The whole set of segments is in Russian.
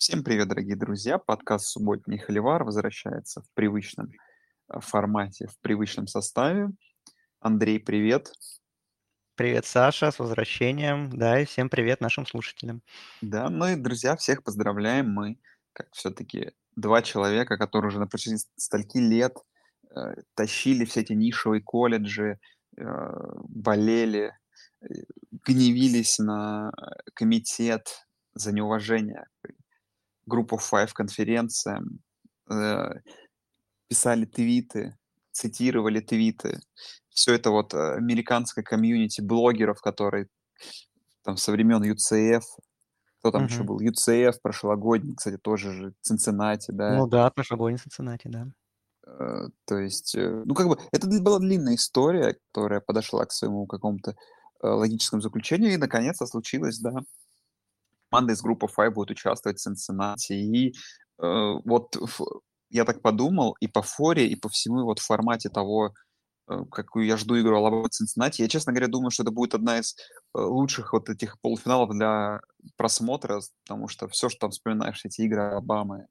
Всем привет, дорогие друзья! Подкаст «Субботний холивар» возвращается в привычном э, формате, в привычном составе. Андрей, привет! Привет, Саша, с возвращением. Да, и всем привет нашим слушателям. Да, ну и, друзья, всех поздравляем. Мы, как все-таки два человека, которые уже на протяжении стольки лет э, тащили все эти нишевые колледжи, э, болели, э, гневились на э, комитет за неуважение Group of Five конференциям, э, писали твиты, цитировали твиты. Все это вот э, американская комьюнити блогеров, которые там со времен UCF, кто там еще Мгм. был, UCF прошлогодний, кстати, тоже же, Цинциннати, да. Ну да, прошлогодний Цинциннати, да. Э, То есть, ну как бы, это была длинная история, которая подошла к своему какому-то логическому заключению, и наконец-то случилось, да. Команда из группы Five будет участвовать в Цинциннати, и э, вот я так подумал, и по форе, и по всему вот формате того, э, какую я жду игру Алабама Цинциннати, я, честно говоря, думаю, что это будет одна из э, лучших вот этих полуфиналов для просмотра, потому что все, что там вспоминаешь, эти игры Алабамы,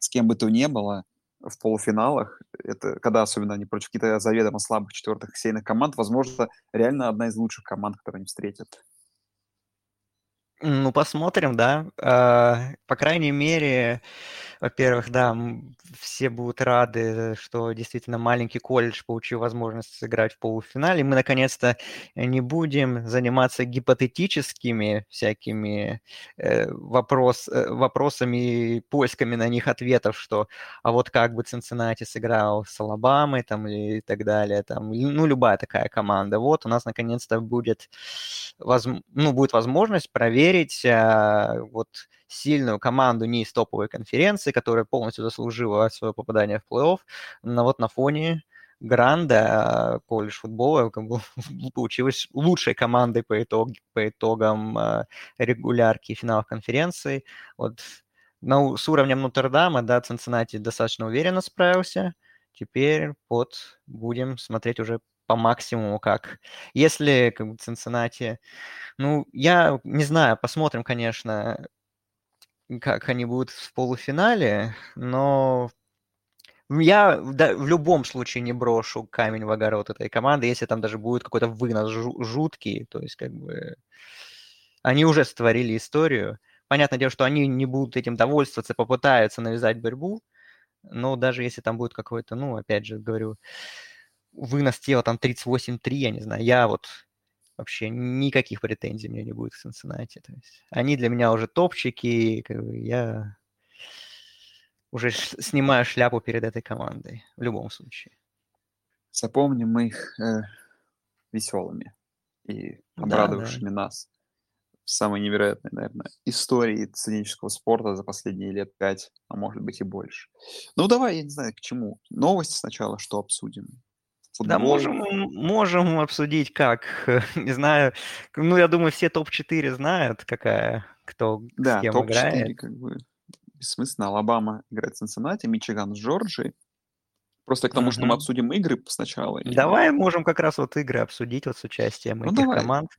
с кем бы то ни было в полуфиналах, это когда особенно они против каких-то заведомо слабых четвертых сейных команд, возможно, реально одна из лучших команд, которые они встретят. Ну, посмотрим, да. А, По крайней мере, во-первых, да, все будут рады, что действительно маленький колледж получил возможность сыграть в полуфинале. Мы наконец-то не будем заниматься гипотетическими всякими э, вопрос, э, вопросами и поисками на них ответов, что а вот как бы Цинциннати сыграл с Алабамой там и так далее, там, ну, любая такая команда. Вот у нас наконец-то будет, возм- ну, будет возможность проверить а, вот сильную команду не из топовой конференции, которая полностью заслужила свое попадание в плей-офф, но вот на фоне Гранда а, колледж футбола как бы, получилась лучшей командой по, итог, по итогам а, регулярки финалов конференции. Вот на, с уровнем Нотр-Дама, да, Цинциннати достаточно уверенно справился. Теперь вот будем смотреть уже по максимуму, как если как бы, Цинциннати... Ну, я не знаю, посмотрим, конечно, как они будут в полуфинале, но я да, в любом случае не брошу камень в огород этой команды, если там даже будет какой-то вынос жу- жуткий, то есть как бы они уже створили историю. Понятное дело, что они не будут этим довольствоваться, попытаются навязать борьбу, но даже если там будет какой-то, ну, опять же, говорю, вынос тела там 38-3, я не знаю, я вот вообще никаких претензий мне не будет к Cincinnati. То есть они для меня уже топчики, как бы я уже снимаю шляпу перед этой командой в любом случае. Запомним мы их э, веселыми и Да, да. обрадовавшими нас в самой невероятной, наверное, истории сценического спорта за последние лет пять, а может быть и больше. Ну, давай, я не знаю, к чему. Новости сначала, что обсудим? Да, Футбол? можем, можем обсудить как, не знаю, ну, я думаю, все топ-4 знают, какая, кто с Да, кем топ-4, играет. как бы, бессмысленно. Алабама играет с Цинциннати, Мичиган с Джорджией. Просто к тому, что мы обсудим игры сначала. и- Давай можем как раз вот игры обсудить вот с участием Ну, этих давай. команд.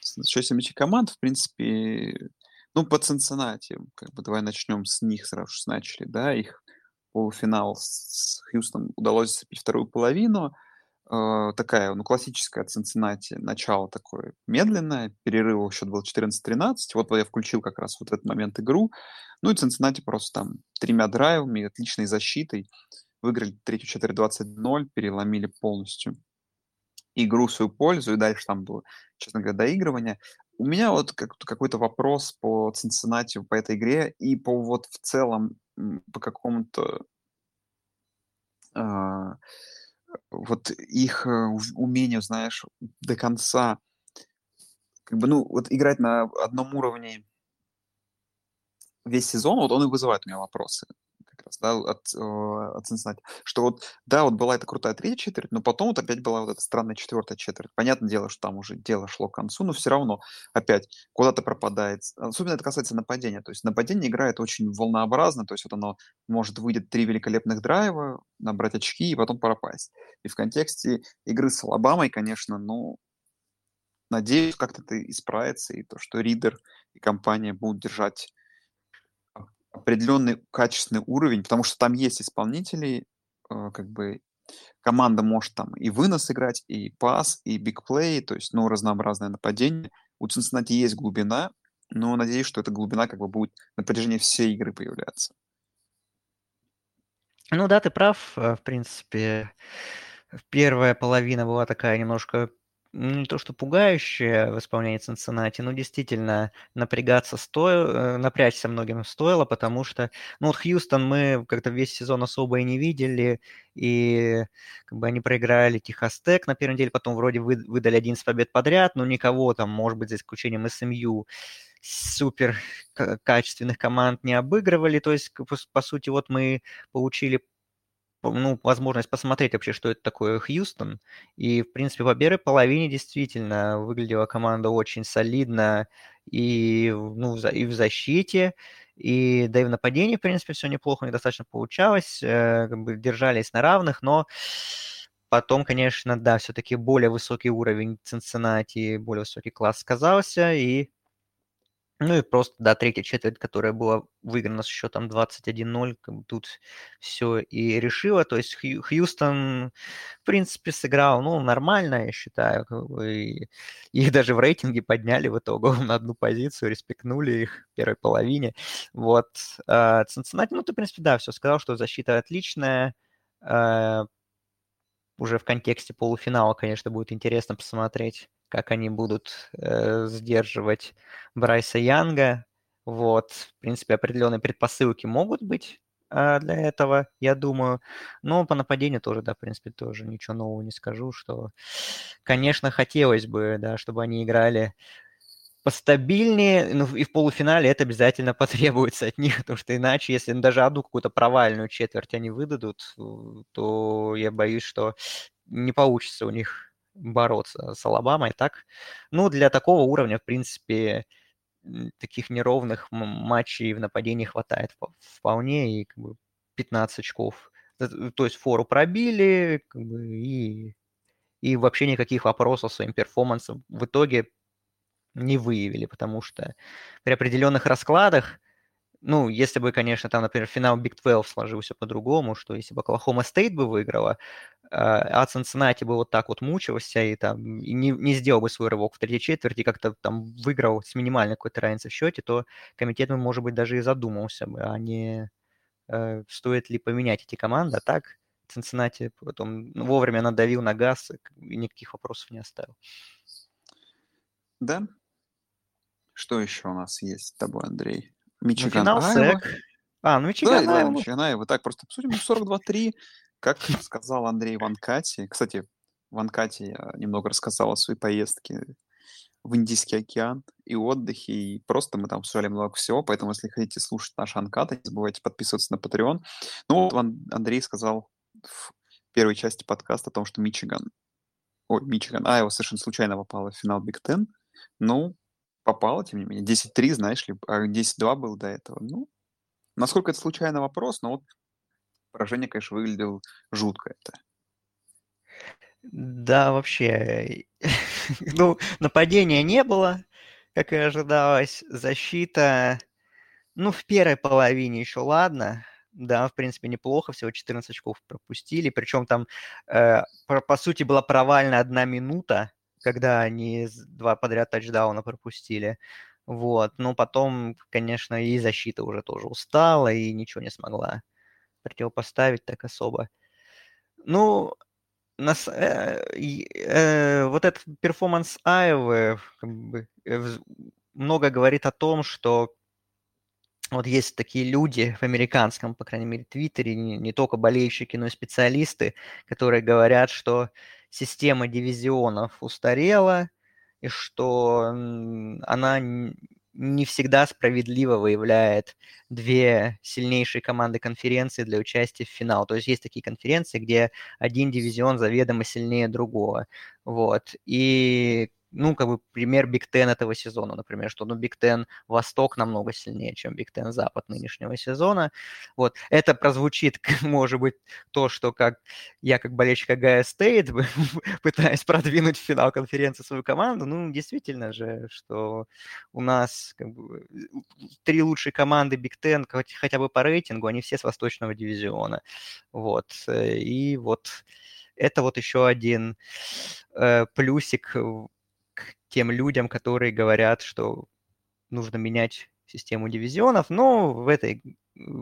с участием этих команд, в принципе, ну, по Цинциннати, как бы давай начнем с них сразу же начали, да, их полуфинал с с Хьюстоном удалось зацепить вторую половину, Э, такая, ну, классическая Цинциннати, начало такое медленное, перерыв счет был 14-13, вот я включил как раз вот этот момент игру, ну и Цинциннати просто там тремя драйвами, отличной защитой, выиграли третью четверть 20-0, переломили полностью игру в свою пользу, и дальше там было, честно говоря, доигрывание. У меня вот как- какой-то вопрос по Цинциннати, по этой игре и по вот в целом по какому-то а, вот их э, умению, знаешь, до конца, как бы, ну, вот играть на одном уровне весь сезон, вот он и вызывает у меня вопросы как раз, да, от, э, от Cincinnati. Что вот, да, вот была эта крутая третья четверть, но потом вот опять была вот эта странная четвертая четверть. Понятное дело, что там уже дело шло к концу, но все равно опять куда-то пропадает. Особенно это касается нападения. То есть нападение играет очень волнообразно, то есть вот оно может выйдет три великолепных драйва, набрать очки и потом пропасть. И в контексте игры с Алабамой, конечно, ну, надеюсь, как-то это исправится, и то, что Ридер и компания будут держать определенный качественный уровень, потому что там есть исполнители, э, как бы команда может там и вынос играть, и пас, и бигплей, то есть, ну, разнообразное нападение. У Цинциннати есть глубина, но надеюсь, что эта глубина как бы будет на протяжении всей игры появляться. Ну да, ты прав, э, в принципе. Первая половина была такая немножко не то что пугающее в исполнении Цинциннати, но действительно напрягаться стоило, э, напрячься многим стоило, потому что, ну вот Хьюстон мы как-то весь сезон особо и не видели, и как бы они проиграли Техастек на первой неделе, потом вроде вы, выдали 11 побед подряд, но никого там, может быть, за исключением СМЮ, супер качественных команд не обыгрывали, то есть, по сути, вот мы получили ну, возможность посмотреть вообще, что это такое Хьюстон. И, в принципе, по первой половине действительно выглядела команда очень солидно и, ну, и в защите, и да и в нападении, в принципе, все неплохо, недостаточно получалось, э, как бы держались на равных, но потом, конечно, да, все-таки более высокий уровень Цинциннати, более высокий класс сказался, и ну и просто, да, третья четверть, которая была выиграна с счетом 21-0, как бы тут все и решило. То есть Хью, Хьюстон, в принципе, сыграл, ну, нормально, я считаю. И их даже в рейтинге подняли в итоге на одну позицию, респектнули их в первой половине. Вот. А Цинциннати, ну, ты, в принципе, да, все сказал, что защита отличная. А, уже в контексте полуфинала, конечно, будет интересно посмотреть как они будут э, сдерживать Брайса Янга. Вот, в принципе, определенные предпосылки могут быть э, для этого, я думаю. Но по нападению тоже, да, в принципе, тоже ничего нового не скажу, что, конечно, хотелось бы, да, чтобы они играли постабильнее, ну и в полуфинале это обязательно потребуется от них, потому что иначе, если даже одну какую-то провальную четверть они выдадут, то я боюсь, что не получится у них бороться с Алабамой, так? Ну, для такого уровня, в принципе, таких неровных матчей в нападении хватает вполне, и как бы 15 очков. То есть фору пробили, как бы, и, и вообще никаких вопросов своим перформансом в итоге не выявили, потому что при определенных раскладах ну, если бы, конечно, там, например, финал Big 12 сложился по-другому, что если бы Оклахома Стейт бы выиграла, а Цинциннати бы вот так вот мучился и там и не, не сделал бы свой рывок в третьей четверти, как-то там выиграл с минимальной какой-то разницей в счете, то комитет, может быть, даже и задумался бы, а не э, стоит ли поменять эти команды. А так Цинциннати потом ну, вовремя надавил на газ и никаких вопросов не оставил. Да. Что еще у нас есть с тобой, Андрей? Мичиган, ну, финал Айва. А, ну Мичиган, да, Айва. Мичиган, Айва. Так, просто обсудим. 42-3, как сказал Андрей Ванкати. Кстати, Ванкати немного рассказал о своей поездке в Индийский океан и отдыхе, и просто мы там обсуждали много всего, поэтому если хотите слушать наши анкаты, не забывайте подписываться на Patreon. Ну вот Андрей сказал в первой части подкаста о том, что Мичиган, ой, Мичиган, Айва совершенно случайно попала в финал Биг Тен. Ну, попало, тем не менее. 10-3, знаешь ли, а 10-2 был до этого. Ну, насколько это случайный вопрос, но вот поражение, конечно, выглядело жутко это. Да, вообще, ну, нападения не было, как и ожидалось. Защита, ну, в первой половине еще ладно, да, в принципе, неплохо, всего 14 очков пропустили, причем там, э, по сути, была провальная одна минута, когда они два подряд тачдауна пропустили. Вот. Но потом, конечно, и защита уже тоже устала и ничего не смогла противопоставить так особо. Ну, нас, э, э, вот этот перформанс Айвы как бы, э, много говорит о том, что вот есть такие люди в американском, по крайней мере, твиттере, не, не только болельщики, но и специалисты, которые говорят, что система дивизионов устарела, и что она не всегда справедливо выявляет две сильнейшие команды конференции для участия в финал. То есть есть такие конференции, где один дивизион заведомо сильнее другого. Вот. И ну, как бы пример Big Ten этого сезона, например, что, ну, Big Ten Восток намного сильнее, чем Big Ten Запад нынешнего сезона. Вот, это прозвучит, может быть, то, что как я, как болельщик Огайо State, пытаюсь продвинуть в финал конференции свою команду, ну, действительно же, что у нас как бы, три лучшие команды Big Ten, хотя бы по рейтингу, они все с восточного дивизиона. Вот, э, и вот это вот еще один э, плюсик тем людям, которые говорят, что нужно менять систему дивизионов. Но в этой,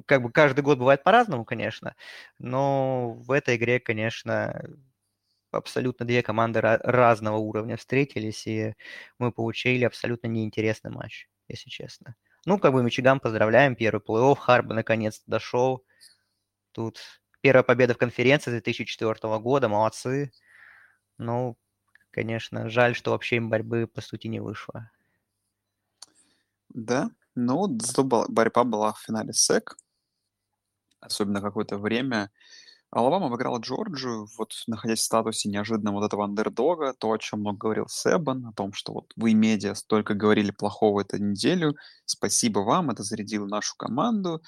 как бы каждый год бывает по-разному, конечно, но в этой игре, конечно, абсолютно две команды разного уровня встретились, и мы получили абсолютно неинтересный матч, если честно. Ну, как бы Мичиган поздравляем, первый плей-офф, Харба наконец-то дошел. Тут Первая победа в конференции 2004 года, молодцы. Ну, конечно, жаль, что вообще им борьбы, по сути, не вышло. Да, ну, зато борьба была в финале СЭК, особенно какое-то время. Алабама обыграла Джорджию, вот находясь в статусе неожиданного вот этого андердога, то, о чем много говорил Себан, о том, что вот вы, медиа, столько говорили плохого эту неделю, спасибо вам, это зарядило нашу команду.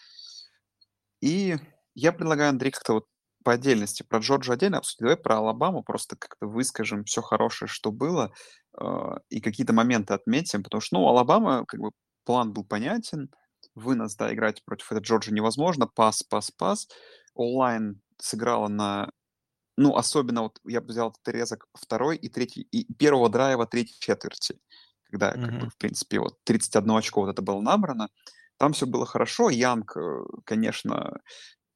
И я предлагаю, Андрей, как-то вот по отдельности про Джорджа отдельно обсудить. Давай про Алабаму просто как-то выскажем все хорошее, что было, э, и какие-то моменты отметим, потому что, ну, Алабама, как бы, план был понятен, вынос, да, играть против этой Джорджа невозможно, пас, пас, пас. Онлайн сыграла на, ну, особенно вот я бы взял этот отрезок второй и третий, и первого драйва третьей четверти, когда, mm-hmm. как бы, в принципе, вот 31 очко вот это было набрано. Там все было хорошо. Янг, э, конечно,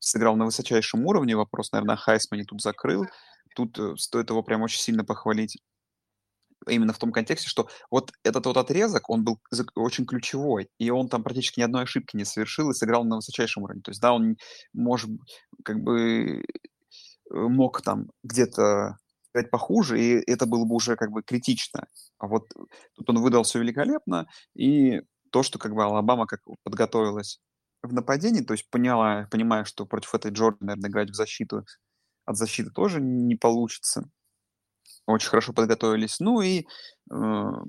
сыграл на высочайшем уровне. Вопрос, наверное, Хайсмане тут закрыл. Тут э, стоит его прям очень сильно похвалить именно в том контексте, что вот этот вот отрезок, он был очень ключевой, и он там практически ни одной ошибки не совершил и сыграл на высочайшем уровне. То есть, да, он, может, как бы э, мог там где-то играть похуже, и это было бы уже как бы критично. А вот тут он выдал все великолепно, и то, что как бы Алабама как подготовилась в нападении, то есть поняла, понимая, что против этой Джордан, наверное, играть в защиту от защиты тоже не получится. Очень хорошо подготовились. Ну и э,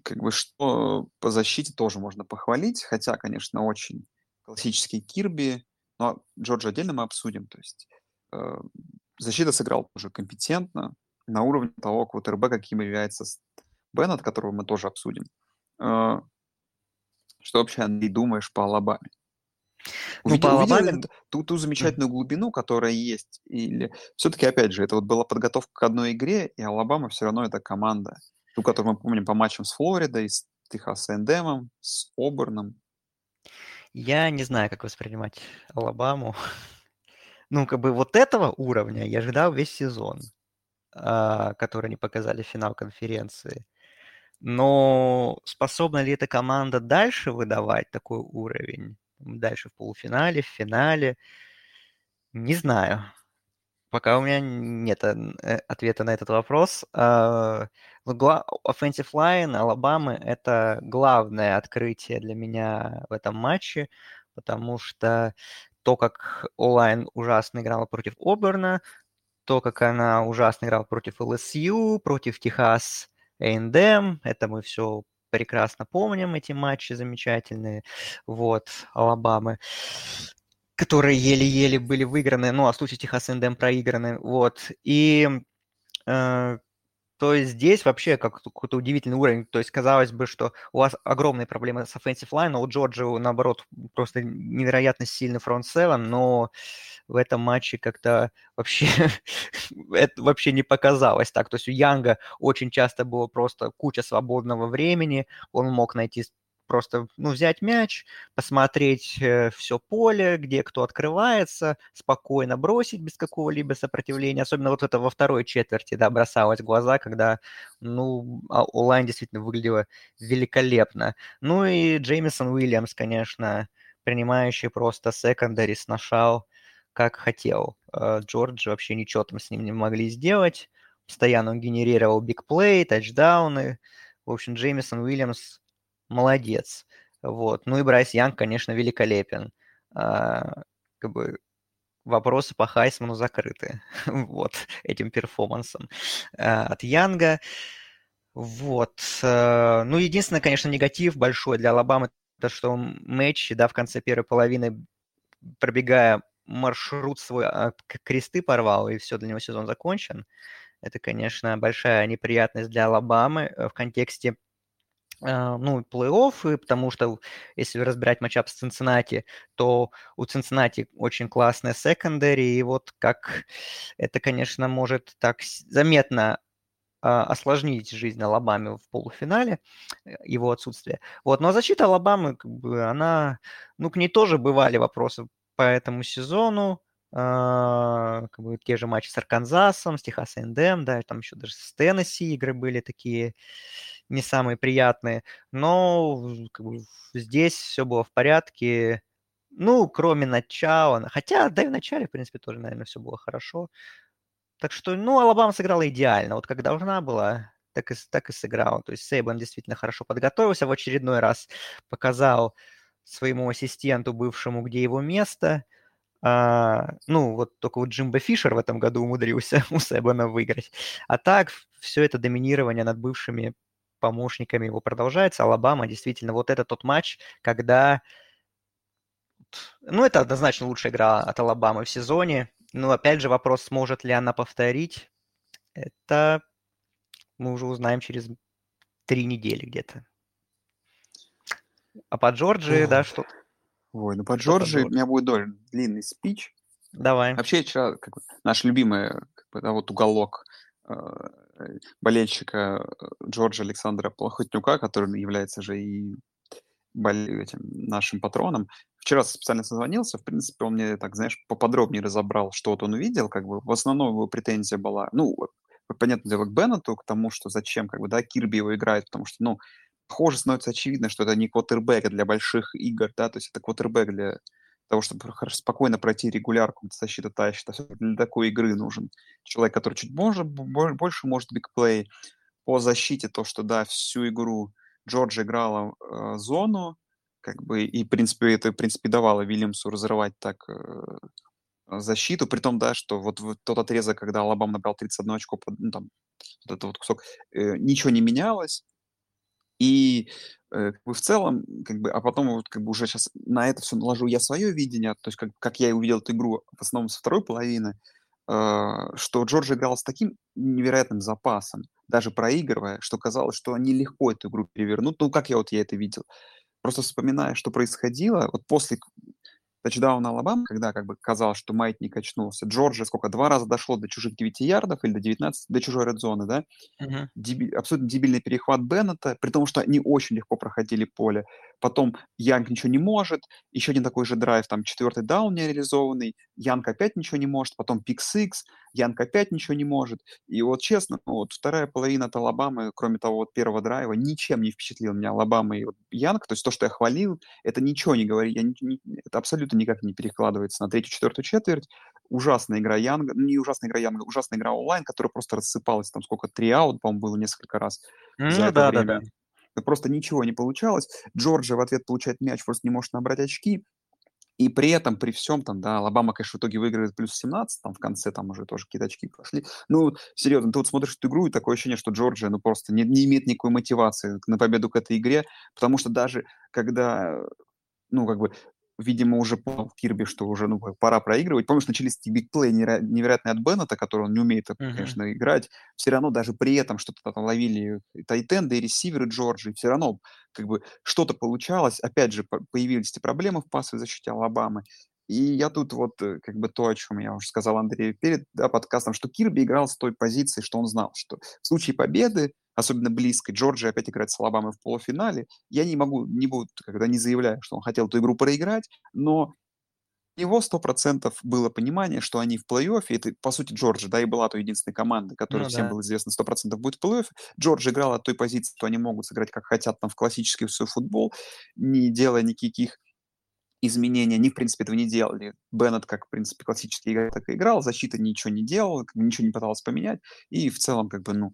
как бы что по защите тоже можно похвалить, хотя, конечно, очень классический Кирби, но Джорджа отдельно мы обсудим. То есть э, защита сыграл тоже компетентно, на уровне того квотербека, каким является Беннет, которого мы тоже обсудим. Э, что вообще, Андрей, думаешь по Алабаме? Ну, Увидел, по увидел ту, ту замечательную глубину, которая есть? Или все-таки, опять же, это вот была подготовка к одной игре, и Алабама все равно это команда, ту, которую мы помним по матчам с Флоридой, с Техас Эндемом, с Оберном. Я не знаю, как воспринимать Алабаму. Ну, как бы вот этого уровня я ждал весь сезон, а, который они показали в финал конференции. Но способна ли эта команда дальше выдавать такой уровень? Дальше в полуфинале, в финале. Не знаю. Пока у меня нет э, ответа на этот вопрос. Uh, offensive line Алабамы – это главное открытие для меня в этом матче, потому что то, как онлайн ужасно играла против Оберна, то, как она ужасно играла против ЛСЮ, против Техас A&M, это мы все прекрасно помним эти матчи замечательные, вот, Алабамы, которые еле-еле были выиграны, ну, а в случае Техас Эндем проиграны, вот, и э, то есть здесь вообще как какой-то удивительный уровень. То есть казалось бы, что у вас огромные проблемы с offensive line, но у Джорджи, наоборот, просто невероятно сильный фронт 7, но в этом матче как-то вообще это вообще не показалось так. То есть у Янга очень часто было просто куча свободного времени, он мог найти просто ну, взять мяч, посмотреть э, все поле, где кто открывается, спокойно бросить без какого-либо сопротивления. Особенно вот это во второй четверти, да, бросалось в глаза, когда, ну, а, онлайн действительно выглядело великолепно. Ну и Джеймисон Уильямс, конечно, принимающий просто секондари сношал как хотел. Э, Джордж вообще ничего там с ним не могли сделать. Постоянно он генерировал бигплей, тачдауны. В общем, Джеймисон Уильямс молодец. Вот. Ну и Брайс Янг, конечно, великолепен. А, как бы вопросы по Хайсману закрыты вот этим перформансом а, от Янга. Вот. Э, ну, единственное, конечно, негатив большой для Алабамы, то, что матч, да, в конце первой половины, пробегая маршрут свой, а, кресты порвал, и все, для него сезон закончен. Это, конечно, большая неприятность для Алабамы э, в контексте а, ну, плей-офф, потому что если разбирать матчап с Цинциннати, то у Цинциннати очень классная секондари, и вот как это, конечно, может так заметно а, осложнить жизнь Алабаме в полуфинале, э, его отсутствие. Вот, но защита Алабамы, как бы, она, ну, к ней тоже бывали вопросы по этому сезону, а, как бы те же матчи с Арканзасом, с Техас Эндем, да, там еще даже с Теннесси игры были такие не самые приятные, но как бы, здесь все было в порядке, ну, кроме начала, хотя, да и в начале, в принципе, тоже, наверное, все было хорошо. Так что, ну, Алабама сыграла идеально. Вот как должна была, так и, так и сыграла. То есть Сейбан действительно хорошо подготовился в очередной раз, показал своему ассистенту бывшему, где его место. А, ну, вот только вот Джимбо Фишер в этом году умудрился у Себана выиграть. А так, все это доминирование над бывшими помощниками его продолжается. Алабама действительно, вот это тот матч, когда... Ну, это однозначно лучшая игра от Алабамы в сезоне. Но опять же вопрос, сможет ли она повторить, это мы уже узнаем через три недели где-то. А по Джорджии, да, что? Ой, ну по Джорджии у меня будет довольно длинный спич. Давай. Вообще, вчера как бы, наш любимый как бы, да, вот уголок э, болельщика э, Джорджа Александра Плохотнюка, который является же и этим нашим патроном. Вчера специально созвонился, в принципе, он мне, так, знаешь, поподробнее разобрал, что вот он увидел, как бы, в основном его претензия была, ну, понятное дело, к Беннету, к тому, что зачем, как бы, да, Кирби его играет, потому что, ну, похоже, становится очевидно, что это не квотербек для больших игр, да, то есть это квотербек для того, чтобы спокойно пройти регулярку, защита тащит. А для такой игры нужен человек, который чуть больше, больше может бигплей. По защите то, что, да, всю игру Джорджи играла э, зону, как бы, и, в принципе, это, в принципе, давало Вильямсу разрывать так э, защиту, при том, да, что вот, вот тот отрезок, когда Алабам набрал 31 очко, ну, там, вот этот вот кусок, э, ничего не менялось, и э, как бы в целом, как бы, а потом вот как бы уже сейчас на это все наложу я свое видение, то есть как, как я увидел эту игру в основном со второй половины, э, что Джордж играл с таким невероятным запасом, даже проигрывая, что казалось, что они легко эту игру перевернут. Ну, как я вот я это видел. Просто вспоминая, что происходило, вот после тачдауна Алабамы, когда как бы казалось, что маятник очнулся, Джорджи сколько, два раза дошло до чужих 9 ярдов или до 19, до чужой редзоны, да? Uh-huh. Деби, абсолютно дебильный перехват Беннета, при том, что они очень легко проходили поле. Потом Янг ничего не может, еще один такой же драйв, там четвертый даун не реализованный, Янг опять ничего не может, потом pick six, Янг опять ничего не может. И вот честно, ну, вот вторая половина от Алабамы, кроме того вот первого драйва, ничем не впечатлил меня Алабама и вот Янг. То есть то, что я хвалил, это ничего не говорит, я не, не, это абсолютно никак не перекладывается на третью-четвертую четверть. Ужасная игра Янга, ну не ужасная игра Янга, ужасная игра O-line, которая просто рассыпалась, там сколько, three-out, по-моему, было несколько раз mm, за это да, время. Да, да. Просто ничего не получалось. Джорджи в ответ получает мяч, просто не может набрать очки. И при этом, при всем, там, да, Алабама, конечно, в итоге выигрывает плюс 17, там в конце там уже тоже какие-то очки прошли. Ну, серьезно, ты вот смотришь эту игру, и такое ощущение, что Джорджия, ну, просто не, не имеет никакой мотивации на победу к этой игре, потому что даже когда, ну, как бы, видимо, уже понял Кирби, что уже ну, пора проигрывать. Помнишь, начались эти бигплей невероятные от Беннета, который он не умеет, uh-huh. конечно, играть. Все равно даже при этом что-то там ловили и тайтенды, и ресиверы Джорджи. Все равно как бы что-то получалось. Опять же, появились эти проблемы в пасовой защите Алабамы. И я тут вот э, как бы то, о чем я уже сказал Андрею перед да, подкастом, что Кирби играл с той позиции, что он знал, что в случае победы, особенно близкой, Джорджия опять играет с Алабамой в полуфинале, я не могу, не буду, когда не заявляю, что он хотел эту игру проиграть, но у него сто процентов было понимание, что они в плей-оффе, это, по сути, Джорджия, да, и была той единственной командой, которая ну, всем да. было известно, сто процентов будет в плей-оффе. Джорджия играла от той позиции, что они могут сыграть как хотят там в классический свой футбол, не делая никаких изменения, они, в принципе, этого не делали. Беннет, как, в принципе, классический игрок, так и играл, защита ничего не делала, ничего не пыталась поменять, и в целом, как бы, ну,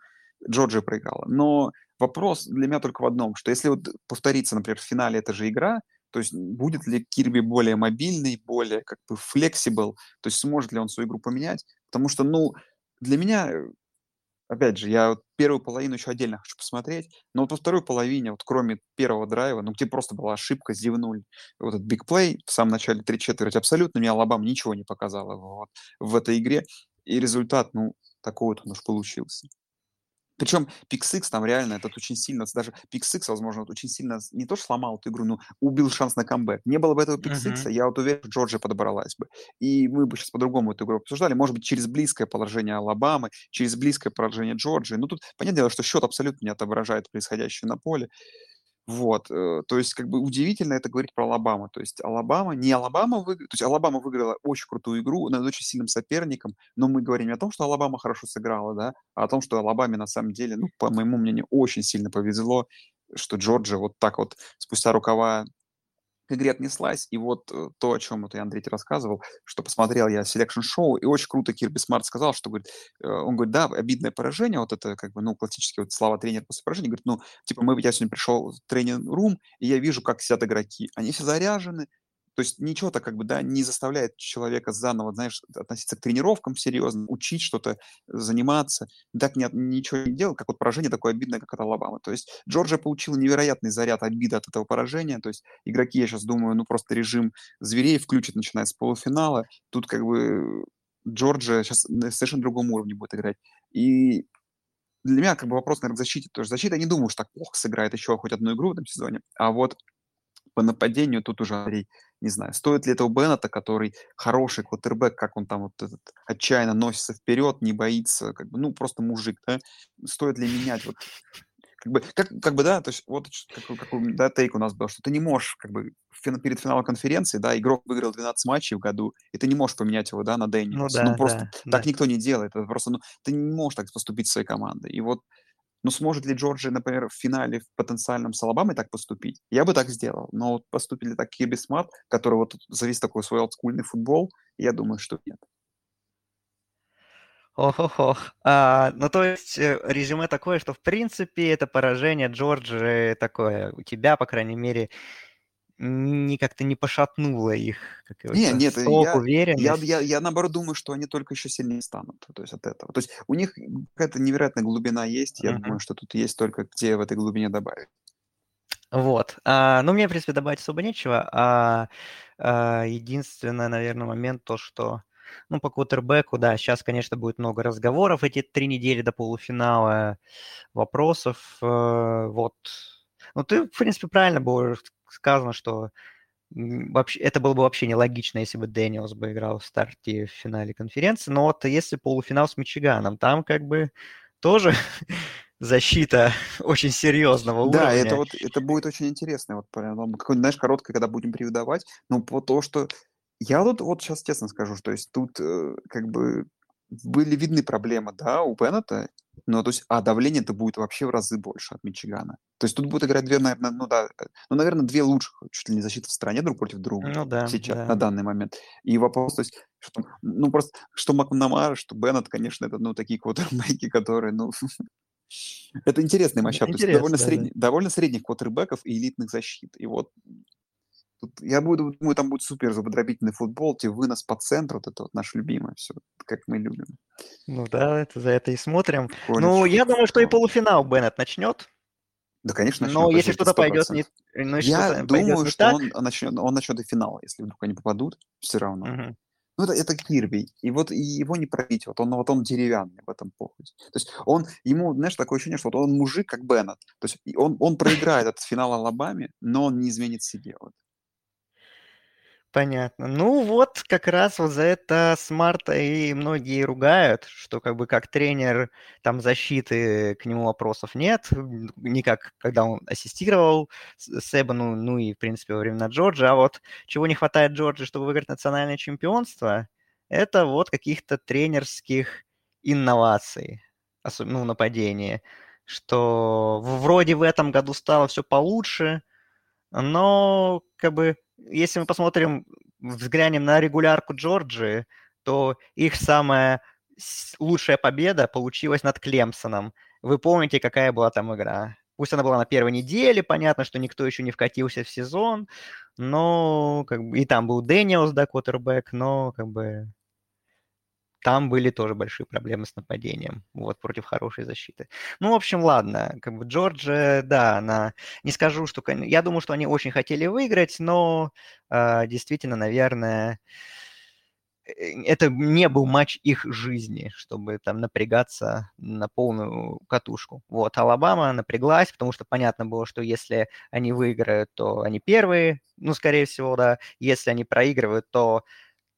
Джорджия проиграла. Но вопрос для меня только в одном, что если вот повторится, например, в финале эта же игра, то есть будет ли Кирби более мобильный, более как бы флексибл, то есть сможет ли он свою игру поменять? Потому что, ну, для меня опять же, я вот первую половину еще отдельно хочу посмотреть, но вот во второй половине, вот кроме первого драйва, ну, где просто была ошибка, зевнули, вот этот бигплей в самом начале три четверти, абсолютно мне Алабама ничего не показала вот, в этой игре, и результат, ну, такой вот он уж получился. Причем Pixix там реально этот очень сильно, даже Pixix, возможно, очень сильно не то что сломал эту игру, но убил шанс на камбэк. Не было бы этого Pixix, uh-huh. я вот уверен, что Джорджия подобралась бы. И мы бы сейчас по-другому эту игру обсуждали. Может быть, через близкое положение Алабамы, через близкое положение Джорджии. Ну, тут понятное дело, что счет абсолютно не отображает происходящее на поле. Вот, э, то есть как бы удивительно это говорить про Алабаму. То есть Алабама, не Алабама выиграла, то есть Алабама выиграла очень крутую игру над очень сильным соперником, но мы говорим не о том, что Алабама хорошо сыграла, да, а о том, что Алабаме на самом деле, ну, по моему мнению, очень сильно повезло, что Джорджия вот так вот спустя рукава к игре отнеслась. И вот э, то, о чем вот я Андрей рассказывал, что посмотрел я selection show, и очень круто Кирби Смарт сказал, что говорит, э, он говорит, да, обидное поражение, вот это как бы, ну, классические вот слова тренера после поражения, говорит, ну, типа, мы, я сегодня пришел в training room, и я вижу, как сидят игроки. Они все заряжены, то есть ничего-то как бы, да, не заставляет человека заново, знаешь, относиться к тренировкам серьезно, учить что-то, заниматься. Так не, ничего не делал, как вот поражение такое обидное, как от Алабамы. То есть Джорджия получила невероятный заряд обиды от этого поражения. То есть игроки, я сейчас думаю, ну просто режим зверей включат, начиная с полуфинала. Тут как бы Джорджия сейчас на совершенно другом уровне будет играть. И для меня как бы вопрос, наверное, к защите тоже. Защита, я не думаю, что так плохо сыграет еще хоть одну игру в этом сезоне. А вот по нападению тут уже, Андрей, не знаю, стоит ли это у Беннета, который хороший квотербек, как он там вот этот отчаянно носится вперед, не боится, как бы, ну, просто мужик, да, стоит ли менять вот как бы, как, как бы, да, то есть вот какой, какой да, тейк у нас был, что ты не можешь, как бы, перед финалом конференции, да, игрок выиграл 12 матчей в году, и ты не можешь поменять его, да, на Дэнни. Ну, да, ну просто да, так да. никто не делает, это просто, ну, ты не можешь так поступить с своей командой. И вот но сможет ли Джорджия, например, в финале в потенциальном с Алабамой так поступить? Я бы так сделал. Но вот поступили так Кирби Смарт, который вот завис такой свой олдскульный футбол, я думаю, что нет. Ох-ох-ох. А, ну, то есть э, резюме такое, что, в принципе, это поражение Джорджии такое, у тебя, по крайней мере, не как-то не пошатнуло их как не, нет, я, уверенность. Я, я, я наоборот думаю, что они только еще сильнее станут то есть от этого. То есть у них какая-то невероятная глубина есть, я uh-huh. думаю, что тут есть только где в этой глубине добавить. Вот. А, ну, мне, в принципе, добавить особо нечего. А, а, единственный, наверное, момент то, что ну, по квотербеку, да, сейчас, конечно, будет много разговоров эти три недели до полуфинала, вопросов. Э, вот. Ну, ты, в принципе, правильно сказано, что вообще, это было бы вообще нелогично, если бы Дэниелс бы играл в старте в финале конференции. Но вот если полуфинал с Мичиганом, там как бы тоже защита очень серьезного уровня. Да, это вот это будет очень интересно. Вот какое-нибудь, знаешь, короткое, когда будем переводовать. Ну, по то, что я тут вот сейчас честно скажу, что есть тут э, как бы были видны проблемы, да, у Беннета, но то есть, а давление это будет вообще в разы больше от Мичигана. То есть тут будут играть две, наверное, ну да, э, ну, наверное, две лучших чуть ли не защиты в стране друг против друга ну, да, сейчас, да. на данный момент. И вопрос, то есть, что, ну просто, что Макнамара, что Беннет, конечно, это, ну, такие квотербеки, которые, ну, это интересный. Интересно, то есть довольно, да, средний, да. довольно средних квотербеков и элитных защит. И вот Тут, я буду, думаю, там будет супер зубодробительный футбол, тебе вынос по центру, вот это вот наше любимое все, как мы любим. Ну да, это, за это и смотрим. Колледж, ну, я думаю, что и полуфинал Беннет начнет. Да, конечно, начнет. Но если что-то пойдет не... Ну, я думаю, что так... он начнет, он начнет и финал, если вдруг они попадут, все равно. Угу. Ну, это, это Кирби. И вот и его не пробить. Вот он, вот он деревянный в этом походе. То есть он, ему, знаешь, такое ощущение, что вот он мужик, как Беннет. То есть он, он проиграет этот финал Алабаме, но он не изменит себе. Вот. Понятно. Ну вот как раз вот за это Смарта и многие ругают, что как бы как тренер там защиты к нему вопросов нет, не как когда он ассистировал Себану, ну и в принципе во времена Джорджа, а вот чего не хватает Джорджа, чтобы выиграть национальное чемпионство, это вот каких-то тренерских инноваций, особенно ну, нападение, что вроде в этом году стало все получше, но как бы если мы посмотрим, взглянем на регулярку Джорджии, то их самая лучшая победа получилась над Клемсоном. Вы помните, какая была там игра? Пусть она была на первой неделе, понятно, что никто еще не вкатился в сезон, но как бы и там был Дэниелс, да, квотербек, но как бы там были тоже большие проблемы с нападением, вот, против хорошей защиты. Ну, в общем, ладно, как бы Джорджия, да, она, не скажу, что, я думаю, что они очень хотели выиграть, но э, действительно, наверное, э, это не был матч их жизни, чтобы там напрягаться на полную катушку. Вот, Алабама напряглась, потому что понятно было, что если они выиграют, то они первые, ну, скорее всего, да. Если они проигрывают, то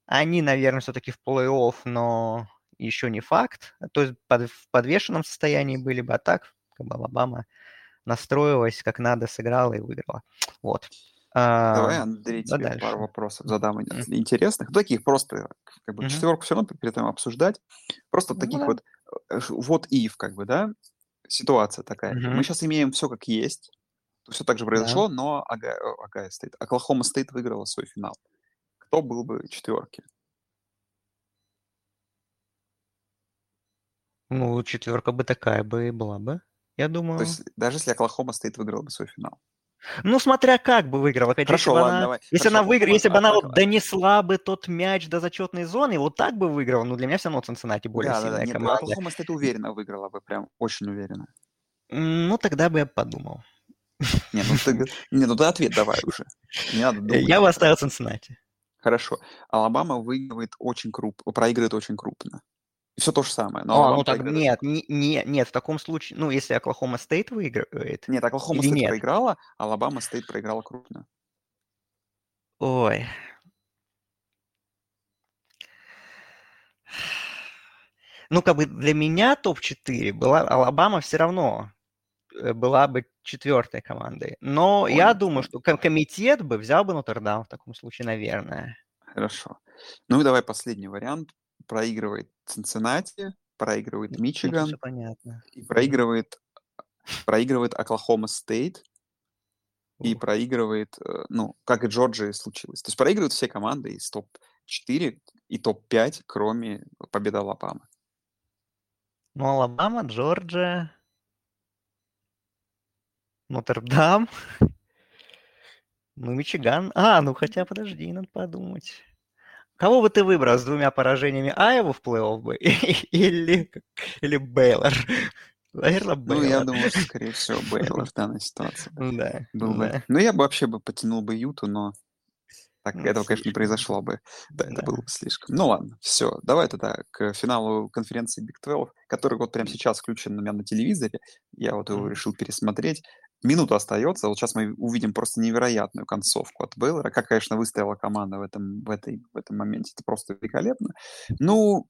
они, наверное, все-таки в плей-офф, но еще не факт. То есть под, в подвешенном состоянии были бы, а так как бы Алабама настроилась как надо, сыграла и выиграла. Вот. Давай, Андрей, тебе дальше. пару вопросов задам mm-hmm. интересных. Таких просто, как бы, mm-hmm. четверку все равно перед этим обсуждать. Просто ну, таких да. вот, э, вот if, как бы, да, ситуация такая. Mm-hmm. Мы сейчас имеем все как есть. Все так же произошло, да. но Ага, Огайо State, Оклахома State выиграла свой финал кто был бы четверки? Ну, четверка бы такая бы и была бы, я думаю. То есть даже если Оклахома стоит, выиграл бы свой финал. Ну, смотря как бы выиграла. Опять, Хорошо, если ладно, она, давай. Если Хорошо, она выиграла, если бы она вот донесла бы тот мяч до зачетной зоны, вот так бы выиграла, ну, для меня все равно Цинциннати более да, сильная да, да. команда. Оклахома Стейт уверенно выиграла бы, прям очень уверенно. Ну, тогда бы я подумал. Не, ну ты, не, ну ты ответ давай уже. Не надо думать. Я бы оставил Цинциннати. Хорошо. Алабама выигрывает очень крупно, проигрывает очень крупно. И все то же самое. Но а, ну так нет, не, не, нет, в таком случае, ну, если Оклахома State выигрывает. Нет, Оклахома State нет? проиграла, Алабама State проиграла крупно. Ой. Ну, как бы для меня топ-4 была Алабама все равно была бы четвертой командой. Но Ой. я думаю, что комитет бы взял бы Нотр-Дам в таком случае, наверное. Хорошо. Ну и давай последний вариант. Проигрывает Цинциннати, проигрывает Мичиган. Ну, понятно. И проигрывает, проигрывает Оклахома Стейт. И проигрывает, э, ну, как и Джорджия случилось. То есть проигрывают все команды из топ-4 и топ-5, кроме победы Алабамы. Ну, Алабама, Джорджия, Нотр-Дам. Ну, Мичиган. А, ну хотя подожди, надо подумать. Кого бы ты выбрал с двумя поражениями Айву в плей-офф бы или, или Бейлор? Наверное, Бейлор. Ну, я думаю, что, скорее всего, Бейлор в данной ситуации. Да. Был да. Бы. Ну, я бы вообще бы потянул бы Юту, но так, ну, этого, конечно, не произошло бы. Да, да. Это было бы слишком. Ну ладно, все. Давай тогда к финалу конференции Big 12, который вот прямо сейчас включен у меня на телевизоре. Я вот его решил пересмотреть. Минута остается. Вот сейчас мы увидим просто невероятную концовку от Бейлора. Как, конечно, выстояла команда в этом, в этой, в этом моменте. Это просто великолепно. Ну,